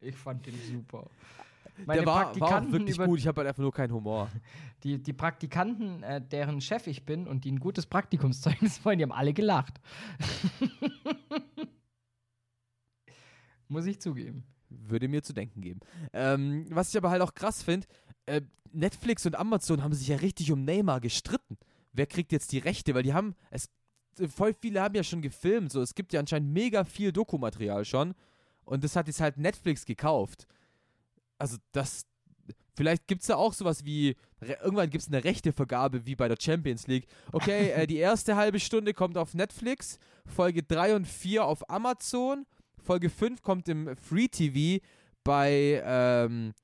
S3: Ich fand den super. Meine
S4: Der war, war auch wirklich
S3: über-
S4: gut. Ich habe halt einfach nur keinen Humor.
S3: Die, die Praktikanten, äh, deren Chef ich bin und die ein gutes Praktikumszeugnis wollen, die haben alle gelacht. Muss ich zugeben.
S4: Würde mir zu denken geben. Ähm, was ich aber halt auch krass finde, äh, Netflix und Amazon haben sich ja richtig um Neymar gestritten. Wer kriegt jetzt die Rechte? Weil die haben, es, voll viele haben ja schon gefilmt, so, es gibt ja anscheinend mega viel Dokumaterial schon und das hat jetzt halt Netflix gekauft. Also das, vielleicht gibt es da auch sowas wie, irgendwann gibt es eine Rechtevergabe wie bei der Champions League. Okay, äh, die erste halbe Stunde kommt auf Netflix, Folge 3 und 4 auf Amazon, Folge 5 kommt im Free TV bei ähm,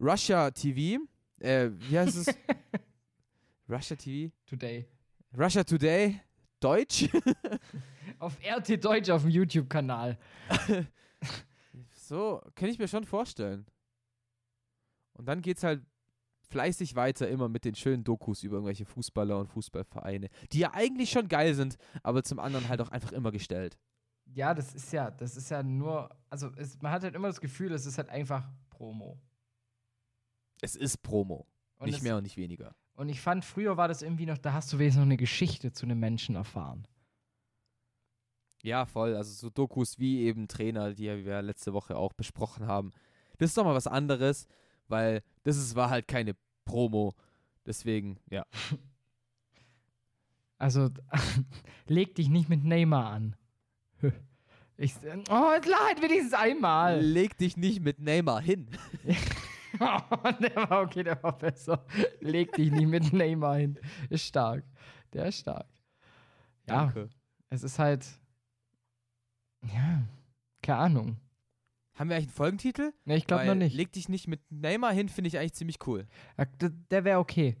S4: Russia TV. Äh, wie heißt es? Russia TV?
S3: Today.
S4: Russia Today. Deutsch?
S3: auf RT Deutsch auf dem YouTube-Kanal.
S4: so, kann ich mir schon vorstellen. Und dann geht's halt fleißig weiter immer mit den schönen Dokus über irgendwelche Fußballer und Fußballvereine, die ja eigentlich schon geil sind, aber zum anderen halt auch einfach immer gestellt.
S3: Ja, das ist ja, das ist ja nur, also es, man hat halt immer das Gefühl, es ist halt einfach Promo.
S4: Es ist Promo. Und nicht es, mehr und nicht weniger.
S3: Und ich fand, früher war das irgendwie noch, da hast du wenigstens noch eine Geschichte zu einem Menschen erfahren.
S4: Ja, voll. Also so Dokus wie eben Trainer, die wir letzte Woche auch besprochen haben. Das ist doch mal was anderes, weil das ist, war halt keine Promo. Deswegen, ja.
S3: Also, leg dich nicht mit Neymar an. Ich, oh, leid wenigstens einmal.
S4: Leg dich nicht mit Neymar hin.
S3: oh, der war okay, der war besser. Leg dich nicht mit Neymar hin. Ist stark. Der ist stark. Ja, Danke. es ist halt. Ja, keine Ahnung.
S4: Haben wir eigentlich einen Folgentitel?
S3: Ne, ich glaube noch nicht.
S4: Leg dich nicht mit Neymar hin, finde ich eigentlich ziemlich cool.
S3: Ja, der wäre okay.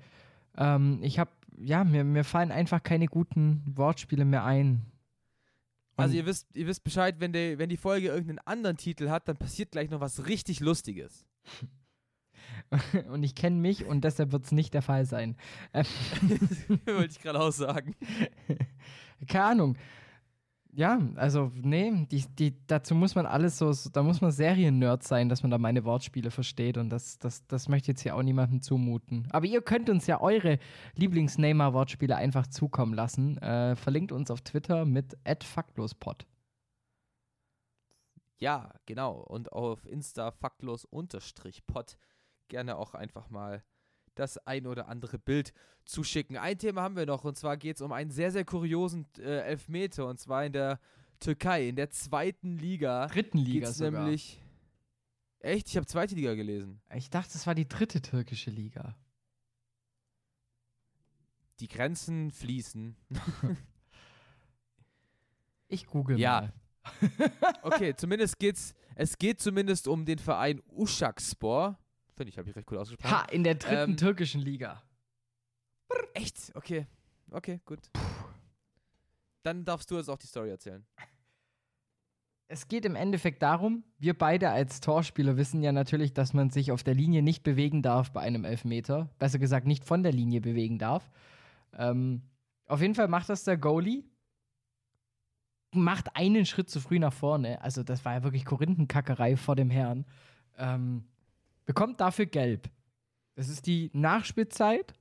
S3: Ähm, ich habe, ja, mir, mir fallen einfach keine guten Wortspiele mehr ein.
S4: Also ihr wisst, ihr wisst Bescheid, wenn, der, wenn die Folge irgendeinen anderen Titel hat, dann passiert gleich noch was richtig Lustiges.
S3: und ich kenne mich und deshalb wird es nicht der Fall sein.
S4: Wollte ich gerade auch sagen.
S3: Keine Ahnung. Ja, also, nee, die, die, dazu muss man alles so, da muss man Serien-Nerd sein, dass man da meine Wortspiele versteht und das, das, das möchte jetzt hier auch niemandem zumuten. Aber ihr könnt uns ja eure Lieblings-Neymar-Wortspiele einfach zukommen lassen. Äh, verlinkt uns auf Twitter mit faktlospod.
S4: Ja, genau. Und auf Insta faktlos-pod gerne auch einfach mal das ein oder andere Bild zuschicken. Ein Thema haben wir noch und zwar geht es um einen sehr, sehr kuriosen äh, Elfmeter und zwar in der Türkei, in der zweiten Liga.
S3: Dritten Liga sogar. nämlich.
S4: Echt? Ich habe zweite Liga gelesen.
S3: Ich dachte, es war die dritte türkische Liga.
S4: Die Grenzen fließen.
S3: ich google
S4: ja.
S3: mal.
S4: okay, zumindest geht's. Es geht zumindest um den Verein Uşakspor. Finde ich, habe ich recht gut ausgesprochen.
S3: Ha, in der dritten ähm, türkischen Liga.
S4: Echt? Okay. Okay, gut. Puh. Dann darfst du jetzt auch die Story erzählen.
S3: Es geht im Endeffekt darum, wir beide als Torspieler wissen ja natürlich, dass man sich auf der Linie nicht bewegen darf bei einem Elfmeter. Besser gesagt, nicht von der Linie bewegen darf. Ähm, auf jeden Fall macht das der Goalie. Macht einen Schritt zu früh nach vorne. Also, das war ja wirklich Korinthenkackerei vor dem Herrn. Ähm, bekommt dafür gelb. Das ist die Nachspielzeit.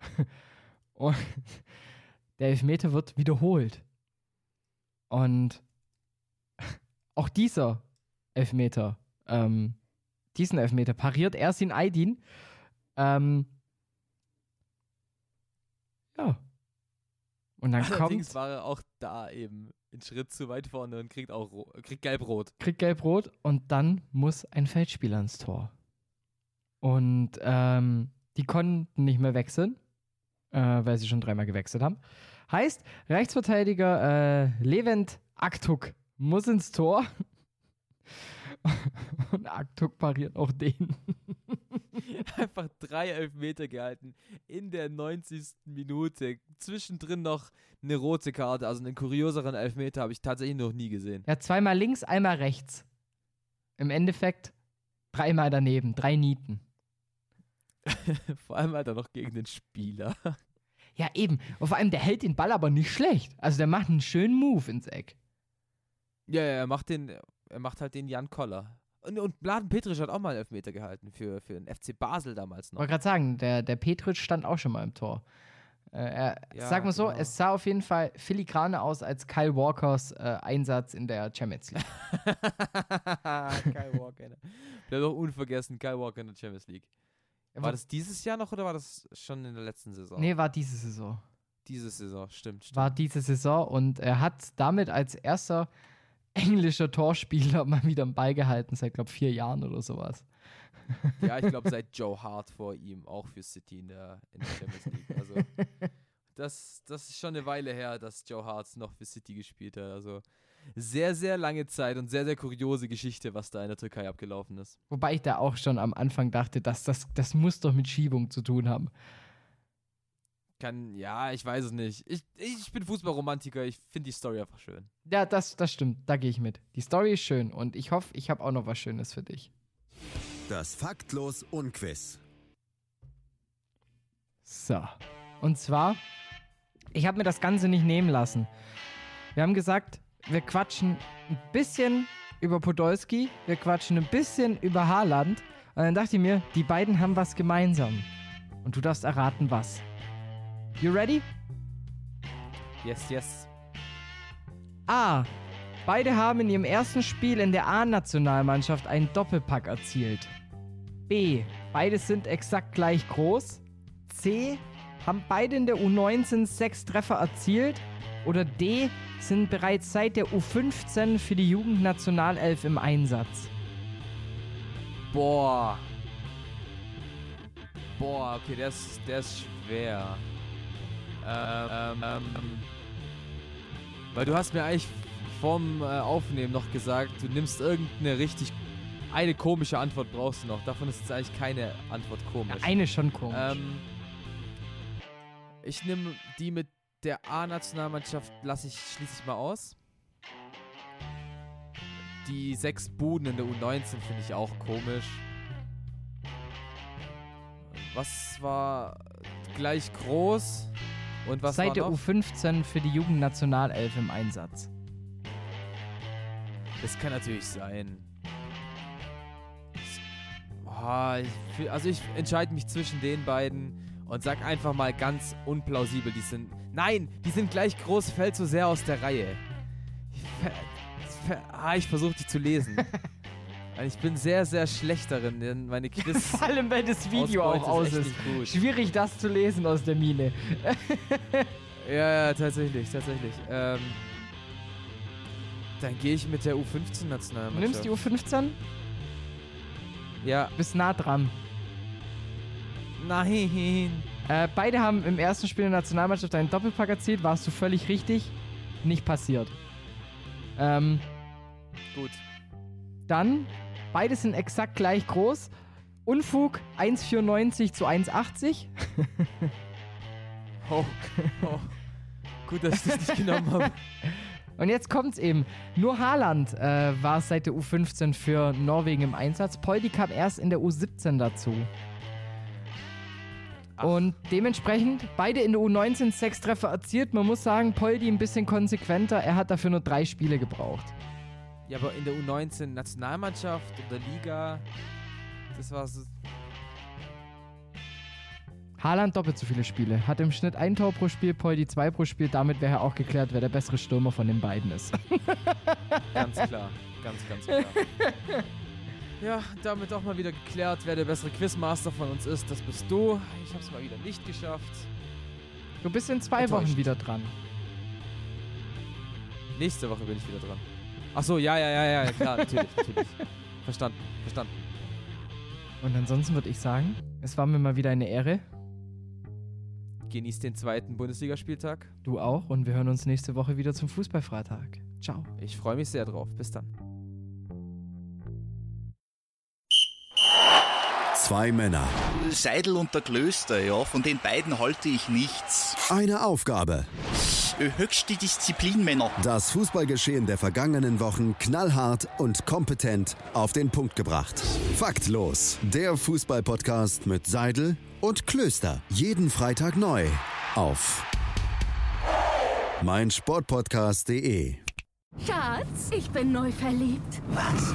S3: Und der Elfmeter wird wiederholt. Und auch dieser Elfmeter, ähm, diesen Elfmeter pariert Ersin Aydin. Ähm, ja. Und dann
S4: Allerdings
S3: kommt.
S4: war er auch da eben einen Schritt zu weit vorne und kriegt auch kriegt gelb-rot.
S3: Kriegt gelb-rot und dann muss ein Feldspieler ins Tor. Und ähm, die konnten nicht mehr wechseln, äh, weil sie schon dreimal gewechselt haben. Heißt, Rechtsverteidiger äh, Levent Aktuk muss ins Tor. Und Aktuk pariert auch den.
S4: Einfach drei Elfmeter gehalten in der 90. Minute. Zwischendrin noch eine rote Karte. Also einen kurioseren Elfmeter habe ich tatsächlich noch nie gesehen.
S3: Ja, zweimal links, einmal rechts. Im Endeffekt dreimal daneben, drei Nieten.
S4: vor allem halt auch noch gegen den Spieler.
S3: Ja, eben. Und vor allem, der hält den Ball aber nicht schlecht. Also der macht einen schönen Move ins Eck.
S4: Ja, ja er macht den, er macht halt den Jan Koller. Und, und Bladen Petrisch hat auch mal einen Elfmeter gehalten für, für den FC Basel damals noch.
S3: Ich wollte gerade sagen, der, der Petrisch stand auch schon mal im Tor. Äh, er, ja, sag mal so, genau. es sah auf jeden Fall filigraner aus als Kyle Walkers äh, Einsatz in der Champions League.
S4: Kyle Walker. Ne? Bleibt doch unvergessen, Kyle Walker in der Champions League. War das dieses Jahr noch oder war das schon in der letzten Saison?
S3: Nee, war diese Saison.
S4: Diese Saison, stimmt, stimmt.
S3: War diese Saison und er hat damit als erster englischer Torspieler mal wieder einen Ball gehalten, seit, glaube vier Jahren oder sowas.
S4: Ja, ich glaube, seit Joe Hart vor ihm auch für City in der, in der Champions League. Also, das, das ist schon eine Weile her, dass Joe Hart noch für City gespielt hat. Also, sehr, sehr lange Zeit und sehr, sehr kuriose Geschichte, was da in der Türkei abgelaufen ist.
S3: Wobei ich da auch schon am Anfang dachte, dass das, das muss doch mit Schiebung zu tun haben.
S4: Kann, ja, ich weiß es nicht. Ich, ich bin Fußballromantiker, ich finde die Story einfach schön.
S3: Ja, das, das stimmt, da gehe ich mit. Die Story ist schön und ich hoffe, ich habe auch noch was Schönes für dich.
S2: Das Faktlos Unquiz.
S3: So. Und zwar, ich habe mir das Ganze nicht nehmen lassen. Wir haben gesagt, wir quatschen ein bisschen über Podolski, wir quatschen ein bisschen über Haaland. Und dann dachte ich mir, die beiden haben was gemeinsam. Und du darfst erraten, was. You ready?
S4: Yes, yes.
S3: A. Beide haben in ihrem ersten Spiel in der A-Nationalmannschaft einen Doppelpack erzielt. B. Beide sind exakt gleich groß. C. Haben beide in der U19 sechs Treffer erzielt. Oder D. Sind bereits seit der U15 für die Jugendnationalelf im Einsatz.
S4: Boah. Boah, okay, der ist, der ist schwer. Ähm, ähm, weil du hast mir eigentlich vorm äh, Aufnehmen noch gesagt, du nimmst irgendeine richtig. Eine komische Antwort brauchst du noch. Davon ist jetzt eigentlich keine Antwort komisch.
S3: Ja, eine schon komisch.
S4: Ähm, ich nehme die mit der A-Nationalmannschaft, lasse ich, schließe ich mal aus. Die sechs Buden in der U19 finde ich auch komisch. Was war gleich groß? Und was
S3: Seit der
S4: noch?
S3: U15 für die Jugendnationalelf im Einsatz.
S4: Das kann natürlich sein. Ich, also ich entscheide mich zwischen den beiden und sag einfach mal ganz unplausibel, die sind. Nein, die sind gleich groß, fällt so sehr aus der Reihe. Ich, ver- ver- ah, ich versuche die zu lesen. Weil ich bin sehr, sehr schlecht darin, denn meine Quiz.
S3: Vor allem, wenn das Video auch aus
S4: ist
S3: ist. Schwierig, das zu lesen aus der Mine.
S4: Ja, ja, tatsächlich, tatsächlich. Ähm, dann gehe ich mit der
S3: Du
S4: U15-Nationalmannschaft.
S3: nimmst die U15?
S4: Ja.
S3: Bist nah dran.
S4: Nein.
S3: Äh, beide haben im ersten Spiel der Nationalmannschaft einen Doppelpack erzielt. Warst du völlig richtig? Nicht passiert. Ähm,
S4: Gut.
S3: dann, beide sind exakt gleich groß. Unfug 1,94 zu 1,80.
S4: Oh. oh. Gut, dass ich das nicht genommen habe.
S3: Und jetzt kommt's eben. Nur Haaland äh, war seit der U15 für Norwegen im Einsatz. Poldi kam erst in der U17 dazu. Und dementsprechend beide in der U19 sechs Treffer erzielt. Man muss sagen, Poldi ein bisschen konsequenter. Er hat dafür nur drei Spiele gebraucht.
S4: Ja, aber in der U19 Nationalmannschaft oder Liga, das war so.
S3: Haaland doppelt so viele Spiele. Hat im Schnitt ein Tor pro Spiel, Poldi zwei pro Spiel. Damit wäre auch geklärt, wer der bessere Stürmer von den beiden ist.
S4: Ganz klar. Ganz, ganz klar. Ja, damit auch mal wieder geklärt, wer der bessere Quizmaster von uns ist. Das bist du. Ich habe es mal wieder nicht geschafft.
S3: Du bist in zwei. Wochen wieder dran.
S4: Nächste Woche bin ich wieder dran. Ach so, ja, ja, ja, ja, klar, natürlich, natürlich. Verstanden, verstanden.
S3: Und ansonsten würde ich sagen, es war mir mal wieder eine Ehre.
S4: Genießt den zweiten Bundesligaspieltag.
S3: Du auch. Und wir hören uns nächste Woche wieder zum Fußballfreitag. Ciao.
S4: Ich freue mich sehr drauf. Bis dann.
S2: Zwei Männer,
S1: Seidel und der Klöster, ja, von den beiden halte ich nichts.
S2: eine Aufgabe.
S1: Höchste Disziplin, Männer.
S2: Das Fußballgeschehen der vergangenen Wochen knallhart und kompetent auf den Punkt gebracht. Faktlos. Der Fußballpodcast mit Seidel und Klöster. Jeden Freitag neu auf meinsportpodcast.de.
S5: Schatz, ich bin neu verliebt.
S6: Was?